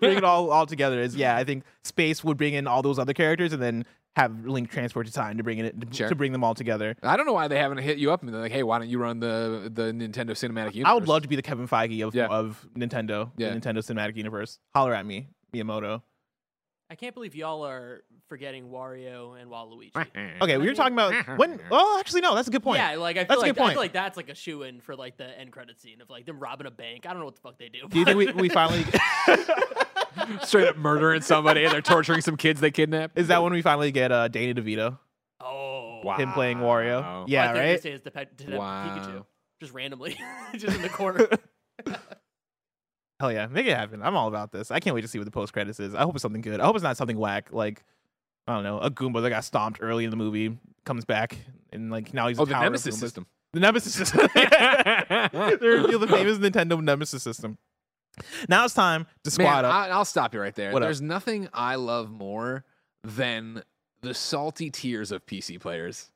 bring it all all together is yeah i think space would bring in all those other characters and then have link transport to time to bring it to, Sure. to bring them all together I don't know why they haven't hit you up and they're like, hey, why don't you run the the Nintendo Cinematic Universe? i would love to be the kevin feige of, Yeah. of nintendo Yeah. the nintendo cinematic universe holler at me miyamoto I can't believe y'all are forgetting Wario and Waluigi. okay we were talking about when well actually no that's a good point Yeah, like I That's feel a like good I point. feel like that's like a shoe in for like the end credit scene of like them robbing a bank. I don't know what the fuck they do. do you think we, we (laughs) finally (laughs) Straight up murdering somebody and they're torturing some kids they kidnapped. is that when we finally get uh Danny DeVito oh, Wow. him playing Wario Wow. yeah I think right say it's the pet, Wow. Pikachu, just randomly, (laughs) just in the corner. Hell yeah, make it happen. I'm all about this. I can't wait to see what the post credits is. I hope it's something good. I hope it's not something whack like I don't know, a Goomba that got stomped early in the movie comes back and like now he's oh, a Oh, the Nemesis system. The Nemesis system. (laughs) (laughs) they reveal the famous Nintendo Nemesis system. Now it's time to squad Man, up. I, I'll stop you right there. What up? There's nothing I love more than the salty tears of PC players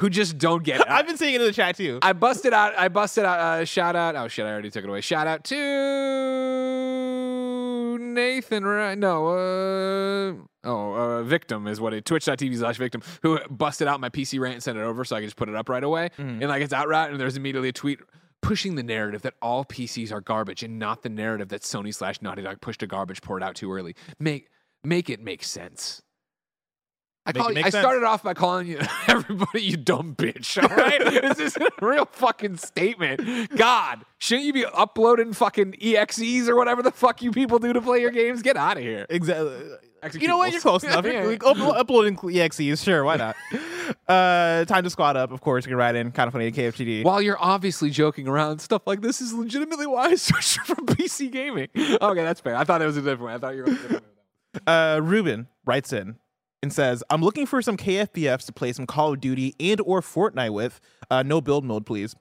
who just don't get (laughs) it. I've been seeing it in the chat too. I busted out. I busted out. Uh, shout out. Oh shit! I already took it away. Shout out to Nathan. Right? No. Uh, oh, uh, victim is what it. Twitch.tv slash victim who busted out my PC rant and sent it over so I could just put it up right away. And like it's out right, and there's immediately a tweet pushing the narrative that all PCs are garbage and not the narrative that Sony slash Naughty Dog pushed a garbage port out too early. Make make it make sense. I, call make I sense. started off by calling you (laughs) everybody you dumb bitch. All right, (laughs) this is a real fucking statement. God, shouldn't you be uploading fucking exes or whatever the fuck you people do to play your games? Get out of here. Exactly. You know what? You're close enough. Yeah. Uploading EXEs, sure, why not? (laughs) uh, time to squad up. Of course, you can write in kind of funny at KFGD. While you're obviously joking around, stuff like this is legitimately why I switched from PC gaming. Okay, that's fair. I thought it was a different way. I thought you were going a different way. Uh, Ruben writes in and says, "I'm looking for some KFBFs to play some Call of Duty and or Fortnite with. Uh, no build mode, please."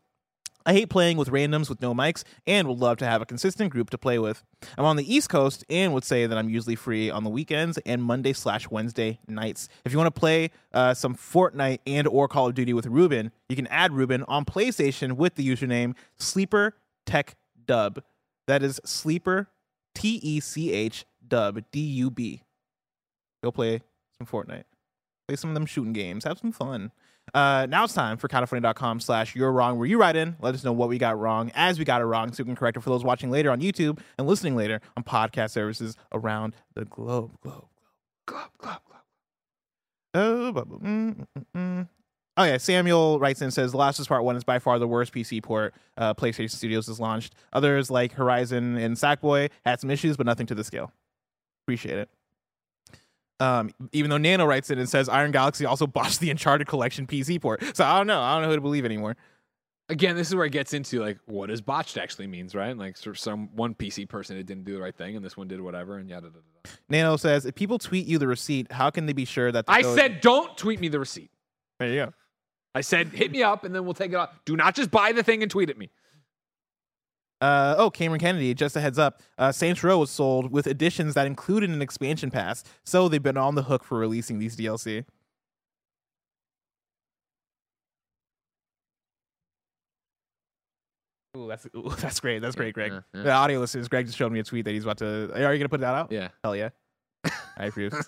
I hate playing with randoms with no mics and would love to have a consistent group to play with. I'm on the East Coast and would say that I'm usually free on the weekends and Monday slash Wednesday nights. If you want to play uh, some Fortnite and or Call of Duty with Ruben, you can add Ruben on PlayStation with the username Sleeper Tech Dub. That is Sleeper T E C H Dub D U B. Go play some Fortnite. Play some of them shooting games. Have some fun. Uh, now it's time for kindafunny.com slash you're wrong, where you write in, let us know what we got wrong as we got it wrong, so we can correct it for those watching later on YouTube and listening later on podcast services around the globe. Globe, globe, globe, globe. Oh, mm, mm, mm, mm. Oh yeah, Samuel writes in says The Last of Us Part One is by far the worst PC port uh, PlayStation Studios has launched. Others like Horizon and Sackboy had some issues, but nothing to the scale. Appreciate it. Um, even though Nano writes in and says Iron Galaxy also botched the Uncharted Collection PC port, so I don't know. I don't know who to believe anymore. Again, this is where it gets into like what does botched actually means, right? Like sort of some one PC person it didn't do the right thing, and this one did whatever, and yada. yada, yada. Nano says if people tweet you the receipt, how can they be sure that the I code- said, don't tweet me the receipt. there you go. I said, hit me up, and then we'll take it off. Do not just buy the thing and tweet at me. Uh, oh, Cameron Kennedy, just a heads up. Uh, Saints Row was sold with additions that included an expansion pass, so they've been on the hook for releasing these DLC. Ooh, that's (laughs) ooh, that's great. That's great, Greg. yeah, yeah. The audio listeners, Greg just showed me a tweet that he's about to. Are you gonna put that out? Yeah. Hell yeah. I approve. (laughs)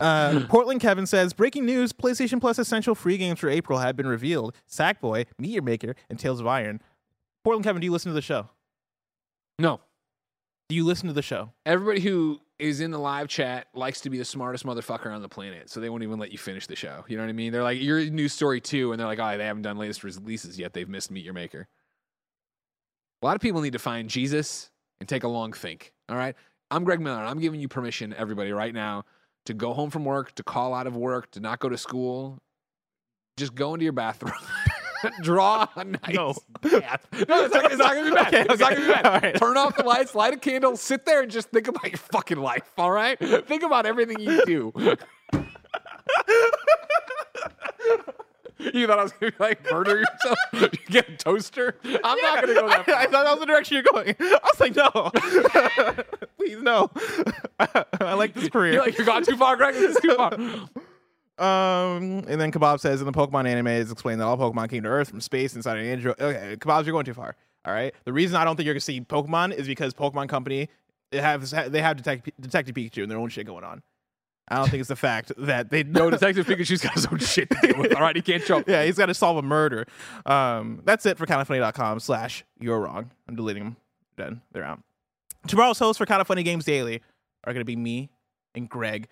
Uh, Portland Kevin says breaking news: PlayStation Plus Essential free games for April have been revealed. Sackboy, Meet Your Maker, and Tails of Iron. Portland Kevin, do you listen to the show? no. Do you listen to the show? Everybody who is in the live chat likes to be the smartest motherfucker on the planet, so they won't even let you finish the show. You know what I mean? They're like, "You're a news story too," and they're like, "Oh, they haven't done latest releases yet. They've missed Meet Your Maker." A lot of people need to find Jesus and take a long think. All right, I'm Greg Miller. I'm giving you permission, everybody, right now, to go home from work, to call out of work, to not go to school. Just go into your bathroom. (laughs) (laughs) Draw a nice No. bath. No, it's not, it's not gonna be (laughs) bad. Okay, It's not gonna be bad. Right. Turn off the lights, light a candle, sit there, and just think about your fucking life. All right, think about everything you do. you thought I was gonna be like murder yourself? you get a toaster? I'm not gonna go that I, I thought that was the direction you're going. I was like, no, (laughs) please no. I like this career. You're like you got too far, Greg. This is too far. Um, and then Kebab says in the Pokemon anime, it's explained that all Pokemon came to Earth from space inside an android. Okay, Kebabs, you're going too far. All right. The reason I don't think you're gonna see Pokemon is because Pokemon Company it has they have Detective, Detective Pikachu and their own shit going on. I don't think it's the fact that they No, (laughs) Detective Pikachu's got his own shit to deal with. All right, he can't show up. (laughs) yeah, he's got to solve a murder. Um, that's it for kindafunny.com slash you're wrong. I'm deleting them. Done. They're out. Tomorrow's hosts for Kind of Funny Games Daily are going to be me and Greg.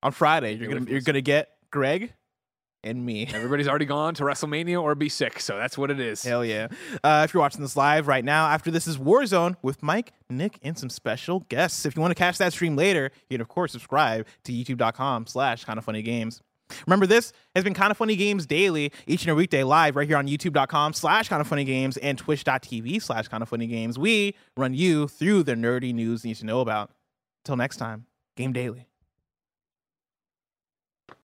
On Friday, you're gonna you're gonna get Greg and me. (laughs) Everybody's already gone to WrestleMania or be sick, so that's what it is. Hell yeah. Uh, if you're watching this live right now, after this is Warzone with Mike, Nick, and some special guests. If you want to catch that stream later, you can, of course, subscribe to youtube.com slash kind of funny games. Remember, this has been Kind of Funny Games Daily, each and every weekday live right here on youtube.com slash kind of funny games and twitch.tv slash kind of funny games. We run you through the nerdy news you need to know about. Until next time, Game Daily.